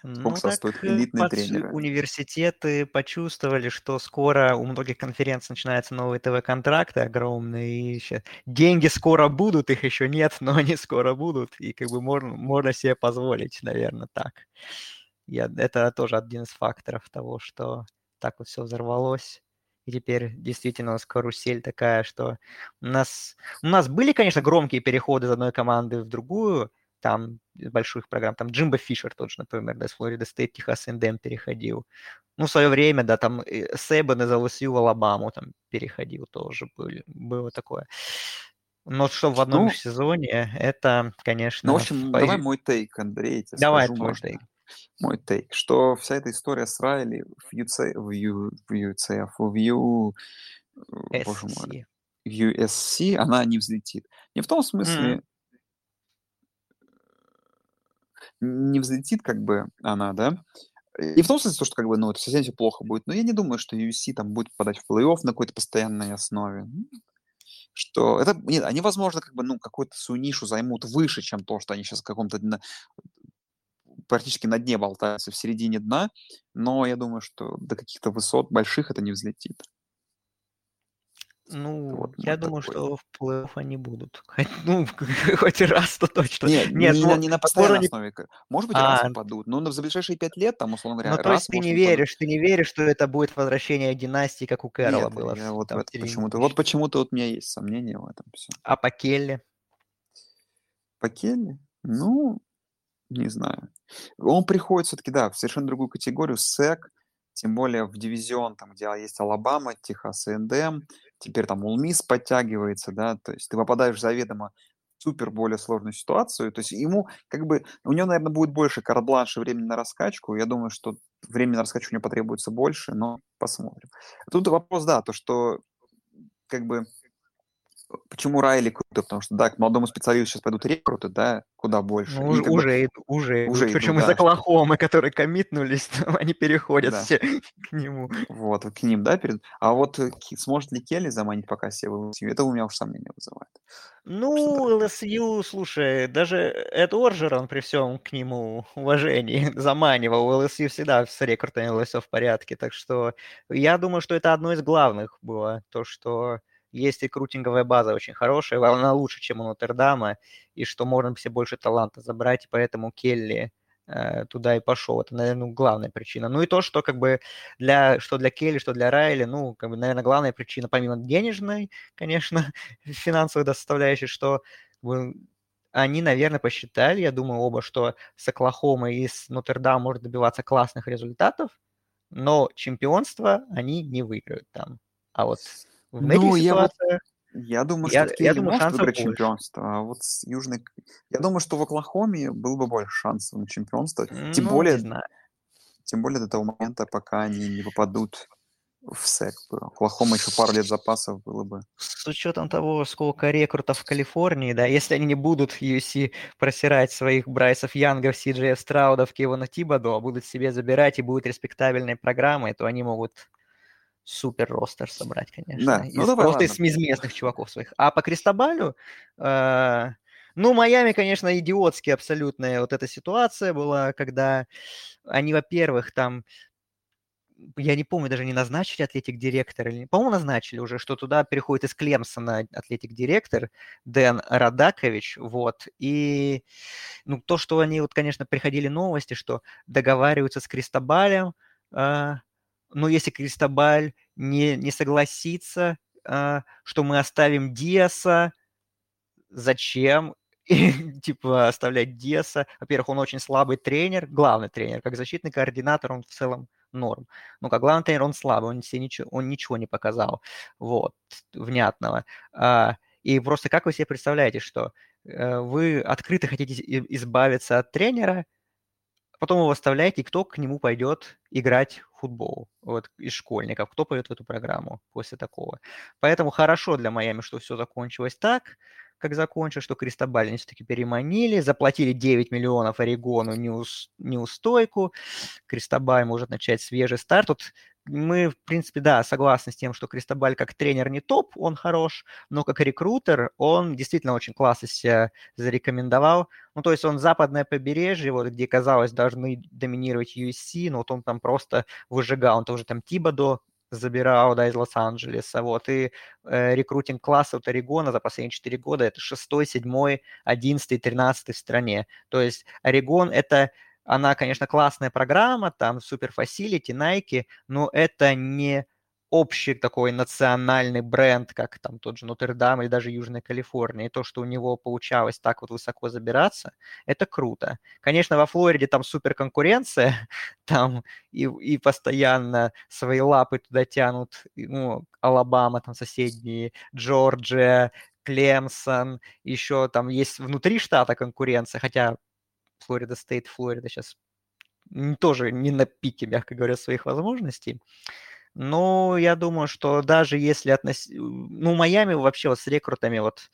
Сколько ну, стоят э, элитные тренеры? Университеты почувствовали, что скоро у многих конференций начинаются новые ТВ-контракты огромные, и сейчас деньги скоро будут, их еще нет, но они скоро будут, и как бы можно, можно себе позволить, наверное, так. Я, это тоже один из факторов того, что так вот все взорвалось. И теперь действительно у нас карусель такая, что у нас, у нас были, конечно, громкие переходы из одной команды в другую, там больших программ, там Джимбо Фишер тот же, например, да, с Флорида Стейт, Техас Эндем переходил. Ну, в свое время, да, там Сейбан из ЛСЮ в Алабаму там переходил тоже, были, было такое. Но что в одном ну, сезоне, это, конечно... Ну, в общем, по... давай мой тейк, Андрей, тебе Давай скажу, твой тейк. Мой тейк, что вся эта история с Райли в UC, в, UCF, в U... SC. Боже мой, в USC, она не взлетит. Не в том смысле, mm не взлетит как бы она, да. И в том смысле, что как бы, ну, это совсем все плохо будет. Но я не думаю, что UFC там будет попадать в плей-офф на какой-то постоянной основе. Что это, нет, они, возможно, как бы, ну, какую-то свою нишу займут выше, чем то, что они сейчас в каком-то практически на дне болтаются, в середине дна. Но я думаю, что до каких-то высот больших это не взлетит. Ну, вот, я думаю, такой. что в плей-офф они будут. Ну, хоть раз-то точно. Нет, Нет не, ну, не на постоянной не... основе. Может быть, а, раз попадут. Но за ближайшие пять лет, там, условно говоря, Ну, то есть ты не веришь, ты не веришь, что это будет возвращение династии, как у Кэрола Нет, было. Я вот там, почему-то, вот почему-то вот у меня есть сомнения в этом все. А по Келли? По Келли? Ну, не знаю. Он приходит все-таки, да, в совершенно другую категорию, СЭК, тем более в дивизион, там, где есть Алабама, Техас НДМ, теперь там Улмис подтягивается, да, то есть ты попадаешь заведомо в супер более сложную ситуацию, то есть ему как бы, у него, наверное, будет больше карт-бланша времени на раскачку, я думаю, что времени на раскачку у него потребуется больше, но посмотрим. Тут вопрос, да, то, что как бы Почему Райли круто? Потому что, да, к молодому специалисту сейчас пойдут рекруты, да, куда больше. Ну, уже, уже, бы, уже, уже Причем идут, из Оклахомы, которые коммитнулись, они переходят да. все к нему. Вот, к ним, да, перед... А вот э, сможет ли Келли заманить пока себе в ЛСЮ? Это у меня уж сомнения вызывает. Ну, ЛСЮ, слушай, даже Эд Орджер, при всем к нему уважении заманивал. ЛСЮ всегда с рекрутами ЛСЮ в порядке, так что я думаю, что это одно из главных было, то, что есть рекрутинговая база очень хорошая, она лучше, чем у Нотр-Дама, и что можно все больше таланта забрать, и поэтому Келли э, туда и пошел. Это, наверное, главная причина. Ну и то, что как бы для, что для Келли, что для Райли, ну, как бы, наверное, главная причина, помимо денежной, конечно, финансовой составляющей, что они, наверное, посчитали, я думаю, оба, что с Оклахомой и с Нотр-Дам может добиваться классных результатов, но чемпионство они не выиграют там. А вот в ну, я, вот, я думаю, что я, я думаю, может выиграть больше. чемпионство, а вот с Южной... Я думаю, что в Оклахоме было бы больше шансов на чемпионство. Тем ну, более, тем более до того момента, пока они не попадут в СЭК. Оклахома еще пару лет запасов было бы. С учетом того, сколько рекрутов в Калифорнии, да, если они не будут UFC просирать своих Брайсов Янгов, Сиджея Страудов, Кевана Тибадо, а будут себе забирать и будут респектабельной программой, то они могут супер ростер собрать, конечно. Да, ну, из, давай, просто ладно. из местных чуваков своих. А по Кристобалю, э, ну, Майами, конечно, идиотски абсолютная вот эта ситуация была, когда они, во-первых, там я не помню, даже не назначили атлетик-директор, или, по-моему, назначили уже, что туда переходит из Клемсона атлетик-директор Дэн Радакович, вот, и, ну, то, что они, вот, конечно, приходили новости, что договариваются с Кристобалем, э, но если Кристобаль не, не согласится, а, что мы оставим Диаса, зачем? Типа, оставлять Диаса. Во-первых, он очень слабый тренер, главный тренер. Как защитный координатор он в целом норм. Но как главный тренер он слабый, он, себе ничего, он ничего не показал. Вот, внятного. А, и просто как вы себе представляете, что э, вы открыто хотите избавиться от тренера, потом его оставляете, и кто к нему пойдет играть в футбол вот, из школьников, кто пойдет в эту программу после такого. Поэтому хорошо для Майами, что все закончилось так. Как закончил, что Кристобаль они все-таки переманили, заплатили 9 миллионов Орегону неус, неустойку, Кристобаль может начать свежий старт. Тут мы, в принципе, да, согласны с тем, что Кристобаль как тренер не топ, он хорош, но как рекрутер он действительно очень классно себя зарекомендовал. Ну, то есть он западное побережье, вот где, казалось, должны доминировать USC, но вот он там просто выжигал. Он тоже там Тибадо забирал, да, из Лос-Анджелеса, вот, и э, рекрутинг класса от Орегона за последние 4 года это 6, 7, 11, 13 в стране. То есть Орегон это она, конечно, классная программа, там супер фасилити, Nike, но это не общий такой национальный бренд, как там тот же Нотр-Дам или даже Южная Калифорния. И то, что у него получалось так вот высоко забираться, это круто. Конечно, во Флориде там супер конкуренция, там и, и постоянно свои лапы туда тянут, ну, Алабама, там соседние, Джорджия, Клемсон, еще там есть внутри штата конкуренция, хотя Флорида Стейт, Флорида сейчас тоже не на пике, мягко говоря, своих возможностей. Но я думаю, что даже если относить... Ну, Майами вообще вот с рекрутами вот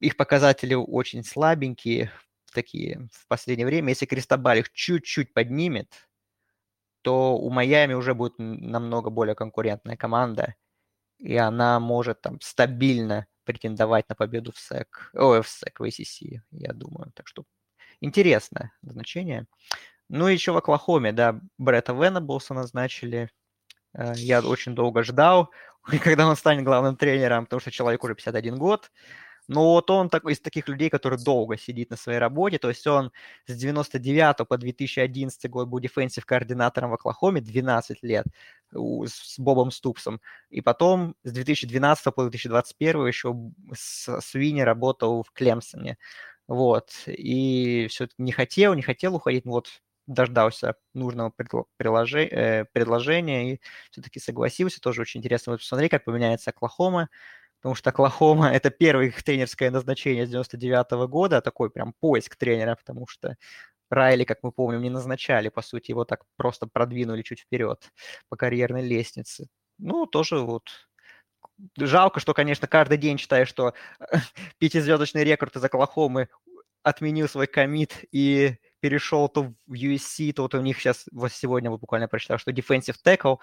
их показатели очень слабенькие такие в последнее время. Если Кристобаль их чуть-чуть поднимет, то у Майами уже будет намного более конкурентная команда, и она может там стабильно претендовать на победу в СЭК, ой, в СЭК, в ACC, я думаю. Так что интересное значение. Ну и еще в Оклахоме, да, Бретта Венеблса назначили. Э, я очень долго ждал, когда он станет главным тренером, потому что человек уже 51 год. Но вот он такой из таких людей, который долго сидит на своей работе. То есть он с 99 по 2011 год был дефенсив координатором в Оклахоме 12 лет с Бобом Ступсом. И потом с 2012 по 2021 еще с Свини работал в Клемсоне. Вот. И все-таки не хотел, не хотел уходить, но вот дождался нужного э, предложения и все-таки согласился. Тоже очень интересно вот посмотреть, как поменяется Оклахома, потому что Оклахома – это первое их тренерское назначение с 99 -го года, такой прям поиск тренера, потому что Райли, как мы помним, не назначали, по сути, его так просто продвинули чуть вперед по карьерной лестнице. Ну, тоже вот Жалко, что, конечно, каждый день читаешь, что пятизвездочный рекорд из Оклахомы отменил свой комит и перешел то в USC, то вот у них сейчас, вот сегодня вот буквально прочитал, что defensive tackle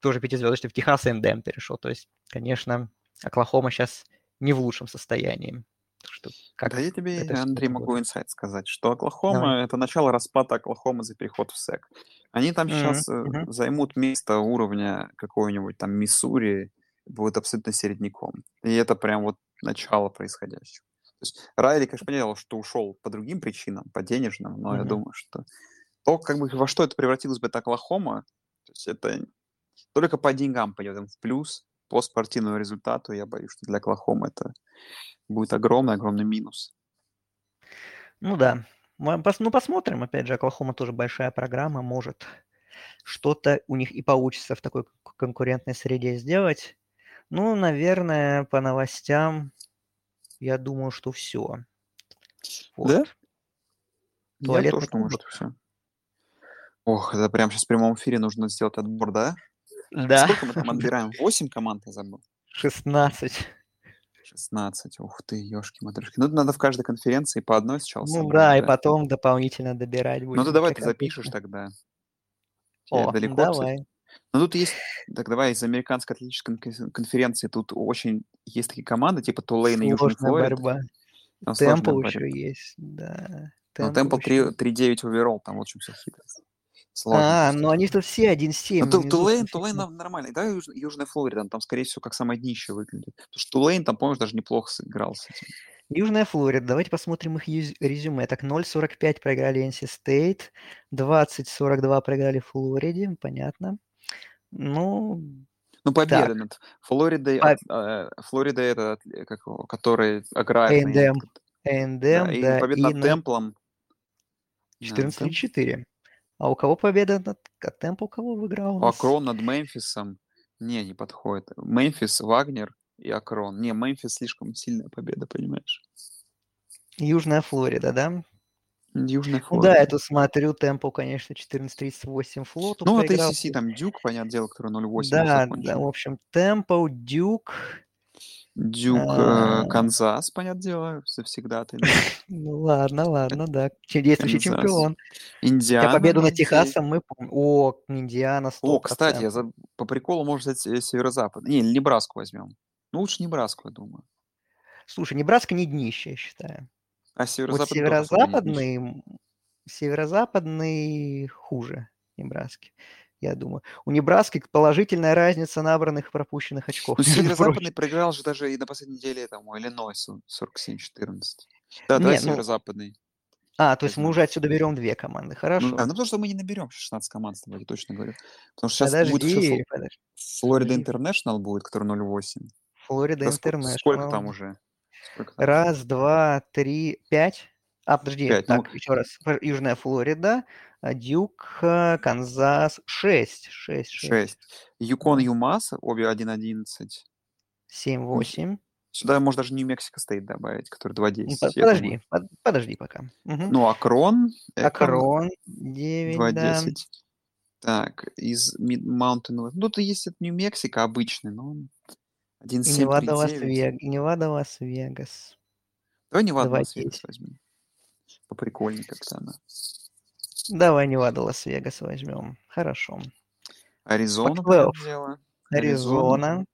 тоже пятизвездочный в Техас и НДМ перешел. То есть, конечно, Оклахома сейчас не в лучшем состоянии. Что, как да я тебе, Андрей, могу инсайт сказать, что Оклахома Давай. — это начало распада Оклахомы за переход в СЭК. Они там mm-hmm. сейчас mm-hmm. займут место уровня какой-нибудь там Миссури, будет абсолютно середняком. И это прям вот начало происходящего. То есть Райли, конечно, понял, что ушел по другим причинам, по денежным, но mm-hmm. я думаю, что то, как бы во что это превратилось бы, это Оклахома, то есть это только по деньгам пойдет им в плюс, по спортивному результату, я боюсь, что для Оклахомы это будет огромный-огромный минус. Ну да. Ну, посмотрим. Опять же, Оклахома тоже большая программа, может что-то у них и получится в такой конкурентной среде сделать. Ну, наверное, по новостям, я думаю, что все. Вот. Да? Туалетный я тоже думаю, что все. Ох, это прям сейчас в прямом эфире нужно сделать отбор, да? Да. Сколько мы там отбираем? Восемь команд, я забыл. 16. 16. Ух ты, ёшки матрешки. Ну, надо в каждой конференции по одной сначала. Ну собрать, да, да, и потом дополнительно добирать будем. Ну, ты давай ты запишешь тогда. О, давай. Кстати. Ну, тут есть, так давай, из американской атлетической конференции тут очень есть такие команды, типа Тулейн и Южный Флойд. борьба. Темпл еще есть, да. Ну, Темпл 3-9 оверолл, там, в общем, все хитрость. Сложно. А, ну они тут все 1-7. Ну, Тулейн, Тулейн нормальный. Да, Юж, Южная Флорида, там, скорее всего, как самое днище выглядит. Потому что Тулейн там, помнишь, даже неплохо сыграл с этим. Южная Флорида. Давайте посмотрим их резюме. Так, 0.45 проиграли NC State, 20.42 проиграли Флориде, понятно. Ну, ну, победа так. над Флоридой, По... э, Флорида это, как, который аграрный. A&M, A&M, да, да, и победа и над на... Темплом. 14-4. А у кого победа над Темпл, кого выиграл? У Акрон над Мемфисом. Не, не подходит. Мемфис, Вагнер и Акрон. Не, Мемфис слишком сильная победа, понимаешь? Южная Флорида, да? Южный флот. Ну да, тут смотрю, темпо, конечно, 14.38 флоту Ну, это ACC, там Дюк, понятное дело, который 0.8 Да, да, в общем, темпо, Дюк, Дюк, э, А, Канзас, понятное дело, завсегда ты. Ну ладно, ладно, да. Действующий чемпион. Хотя Индиана. победу над может, взять. Техасом мы помним. О, Индиана 100%. О, кстати, я за- по приколу можно взять э, северо-запад. Не, Небраску возьмем. Ну, лучше Небраску, я думаю. Слушай, Небраска не днище, я считаю. А Вот северо-запад тоже особо не отличный. северо-западный, северо-западный хуже Небраски, я думаю. У Небраски положительная разница набранных и пропущенных очков. Ну, северо-западный проиграл же даже и на последней неделе тому Иллинойсу 47-14. Да, Не, давай ну, северо-западный. А, то есть мы уже отсюда берем две команды. Ну, Хорошо. да, ну потому что мы не наберем 16 команд с тобой, я точно говорю. Потому что сейчас будет Подожди, подожди. Флорида подожди. Интернешнл будет, который 0,8. Флорида Да Интернешнл. сколько там уже? Сколько? Раз, два, три, пять. А, подожди, Пять, ну- так, еще раз. Южная Флорида, а, Дюк, а, Канзас, шесть, шесть, шесть, 6. Юкон, Юмас, обе 1.11. семь, восемь. Сюда можно даже Нью-Мексико стоит добавить, который 2.10. Ну, под- я Подожди, под- подожди пока. Мгм. Ну, Акрон. Экон, Акрон, 9, да. 2.10. Так, из Мид- Mountain... Ну, тут есть это Нью-Мексико обычный, но он И 1.7, Невада, 3.9. Лас-Вег- и Невада, Лас-Вегас. Давай Неваду 2.10. Лас-Вегас возьмем. Поприкольнее как-то она. Давай Невада, Лас-Вегас возьмем. Хорошо. Аризона, Pac-12. понятное дело. Аризона.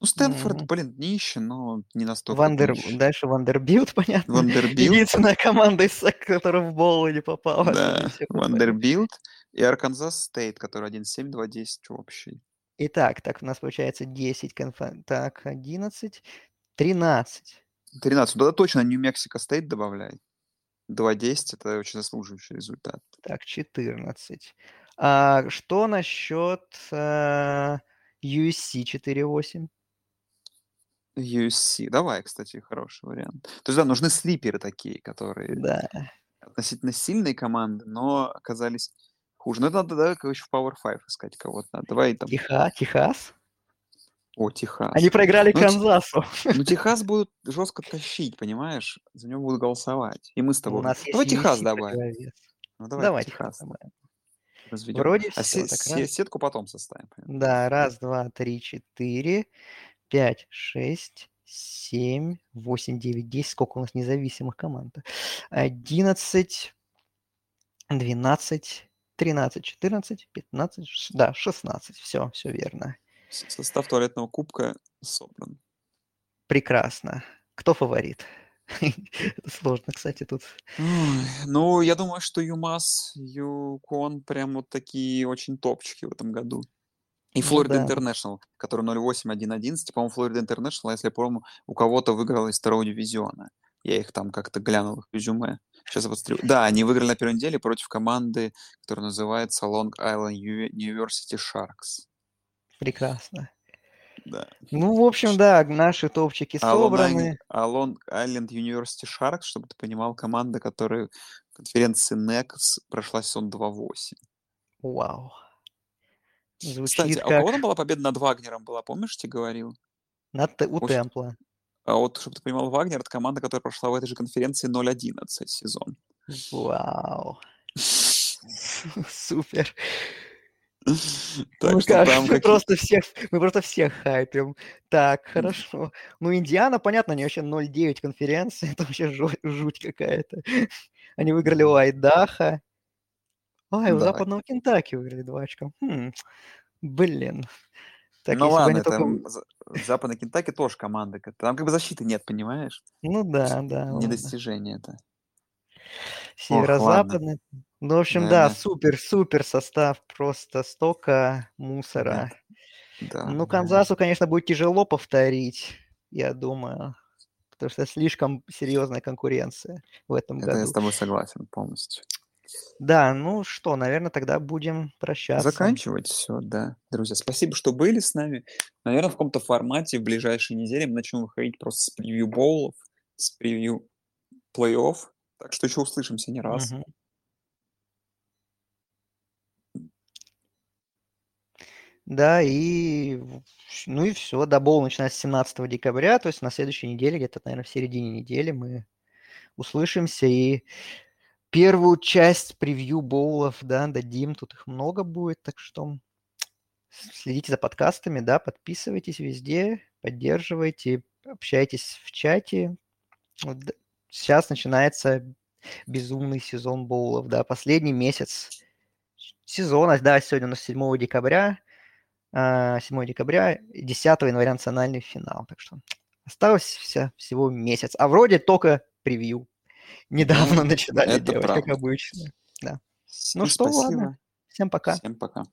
Ну, Стэнфорд, Мгм. блин, днище, но не настолько Вандер... днище. Дальше Вандербильт, понятно. Вандербильт. Единственная команда, из которая в боул не попала. Да. Вандербильт и Арканзас Стейт, который 1.7, 2.10 общий. Итак, так у нас получается 10, конфа- так, 11, 13. 13. Туда точно Нью-Мексико Стейт добавляй. 2.10 это очень заслуживающий результат. Так, 14. А что насчет а, USC 4.8? USC. Давай, кстати, хороший вариант. То есть, да, нужны слиперы такие, которые Да. относительно сильные команды, но оказались хуже. Ну, это надо, да, короче, в Power 5 искать кого-то. Давай там... Теха, Техас? О, Техас. Они проиграли Ну, Канзасу. Ну, Техас будут жестко тащить, понимаешь? За него будут голосовать. И мы с У тобой. нас есть Давай Техас добавим. Ну, давай, Давай Техас. Добавим. разведем. Вроде А все. се- раз, сетку потом составим. Да, раз, два, три, четыре, пять, шесть, семь, восемь, девять, десять. Сколько у нас независимых команд? Одиннадцать, двенадцать, тринадцать, четырнадцать, пятнадцать, ш- да, шестнадцать. Все, все верно. Состав туалетного кубка собран. Прекрасно. Кто фаворит? Сложно, кстати, тут. Ну, я думаю, что ЮМАС, ЮКОН прям вот такие очень топчики в этом году. И Ну Флорида да. Интернешнл, который 0.8-1.11. По-моему, Флорида Интернешнл, если я помню, у кого-то выиграл из второго дивизиона. Я их там как-то глянул, их резюме. Сейчас я посмотрю. Да, они выиграли на первой неделе против команды, которая называется Long Island Uni- University Sharks. Прекрасно. Да. Ну, в общем, да, наши топчики А собраны. А Long Island University Sharks, чтобы ты понимал, команда, которая в конференции NEX прошла сезон 2.8. Вау. Кстати, Звучит а у как кого там была победа над Вагнером была, помнишь, тебе говорил? на Т- у Очень- Темпла. А вот, чтобы ты понимал, Вагнер — это команда, которая прошла в этой же конференции 0.11 сезон. Вау. Супер. Так ну что там мы просто всех, мы просто всех хайпим. Так, хорошо. Ну, Индиана, понятно, они вообще 0-9 конференции, это вообще жу- жуть какая-то. Они выиграли у Айдаха. Ай, у Да. западного Кентаки выиграли два очка. Хм, Блин. Так, ну ладно, они только- там за- Западный Кентаки тоже команда. Там как бы защиты нет, понимаешь? Ну да, да. Не ладно. достижение это. Северо-западный. Ну, в общем, Да, супер-супер состав, просто столько мусора. Да. Ну, Канзасу, конечно, будет тяжело повторить, я думаю, потому что слишком серьезная конкуренция в этом Это я году. с тобой согласен полностью. Да, ну что, наверное, тогда будем прощаться. Заканчивать все, да. Друзья, спасибо, что были с нами. Наверное, в каком-то формате в ближайшие недели мы начнем выходить просто с превью боулов, с превью плей-офф. Так что еще услышимся не раз. Мгм. Да, и ну и все, дабол начинается с 17 декабря, то есть на следующей неделе, где-то, наверное, в середине недели мы услышимся и первую часть превью боулов, да, дадим, тут их много будет, так что следите за подкастами, да, подписывайтесь везде, поддерживайте, общайтесь в чате. Вот сейчас начинается безумный сезон боулов, да, последний месяц сезона, да, сегодня у нас 7 декабря, 7 а, декабря, 10 января национальный финал, так что осталось все, всего месяц, а вроде только превью. Недавно ну, начинали делать, правда. как обычно. Да. Ну что, спасибо. ладно. Всем пока. Всем пока.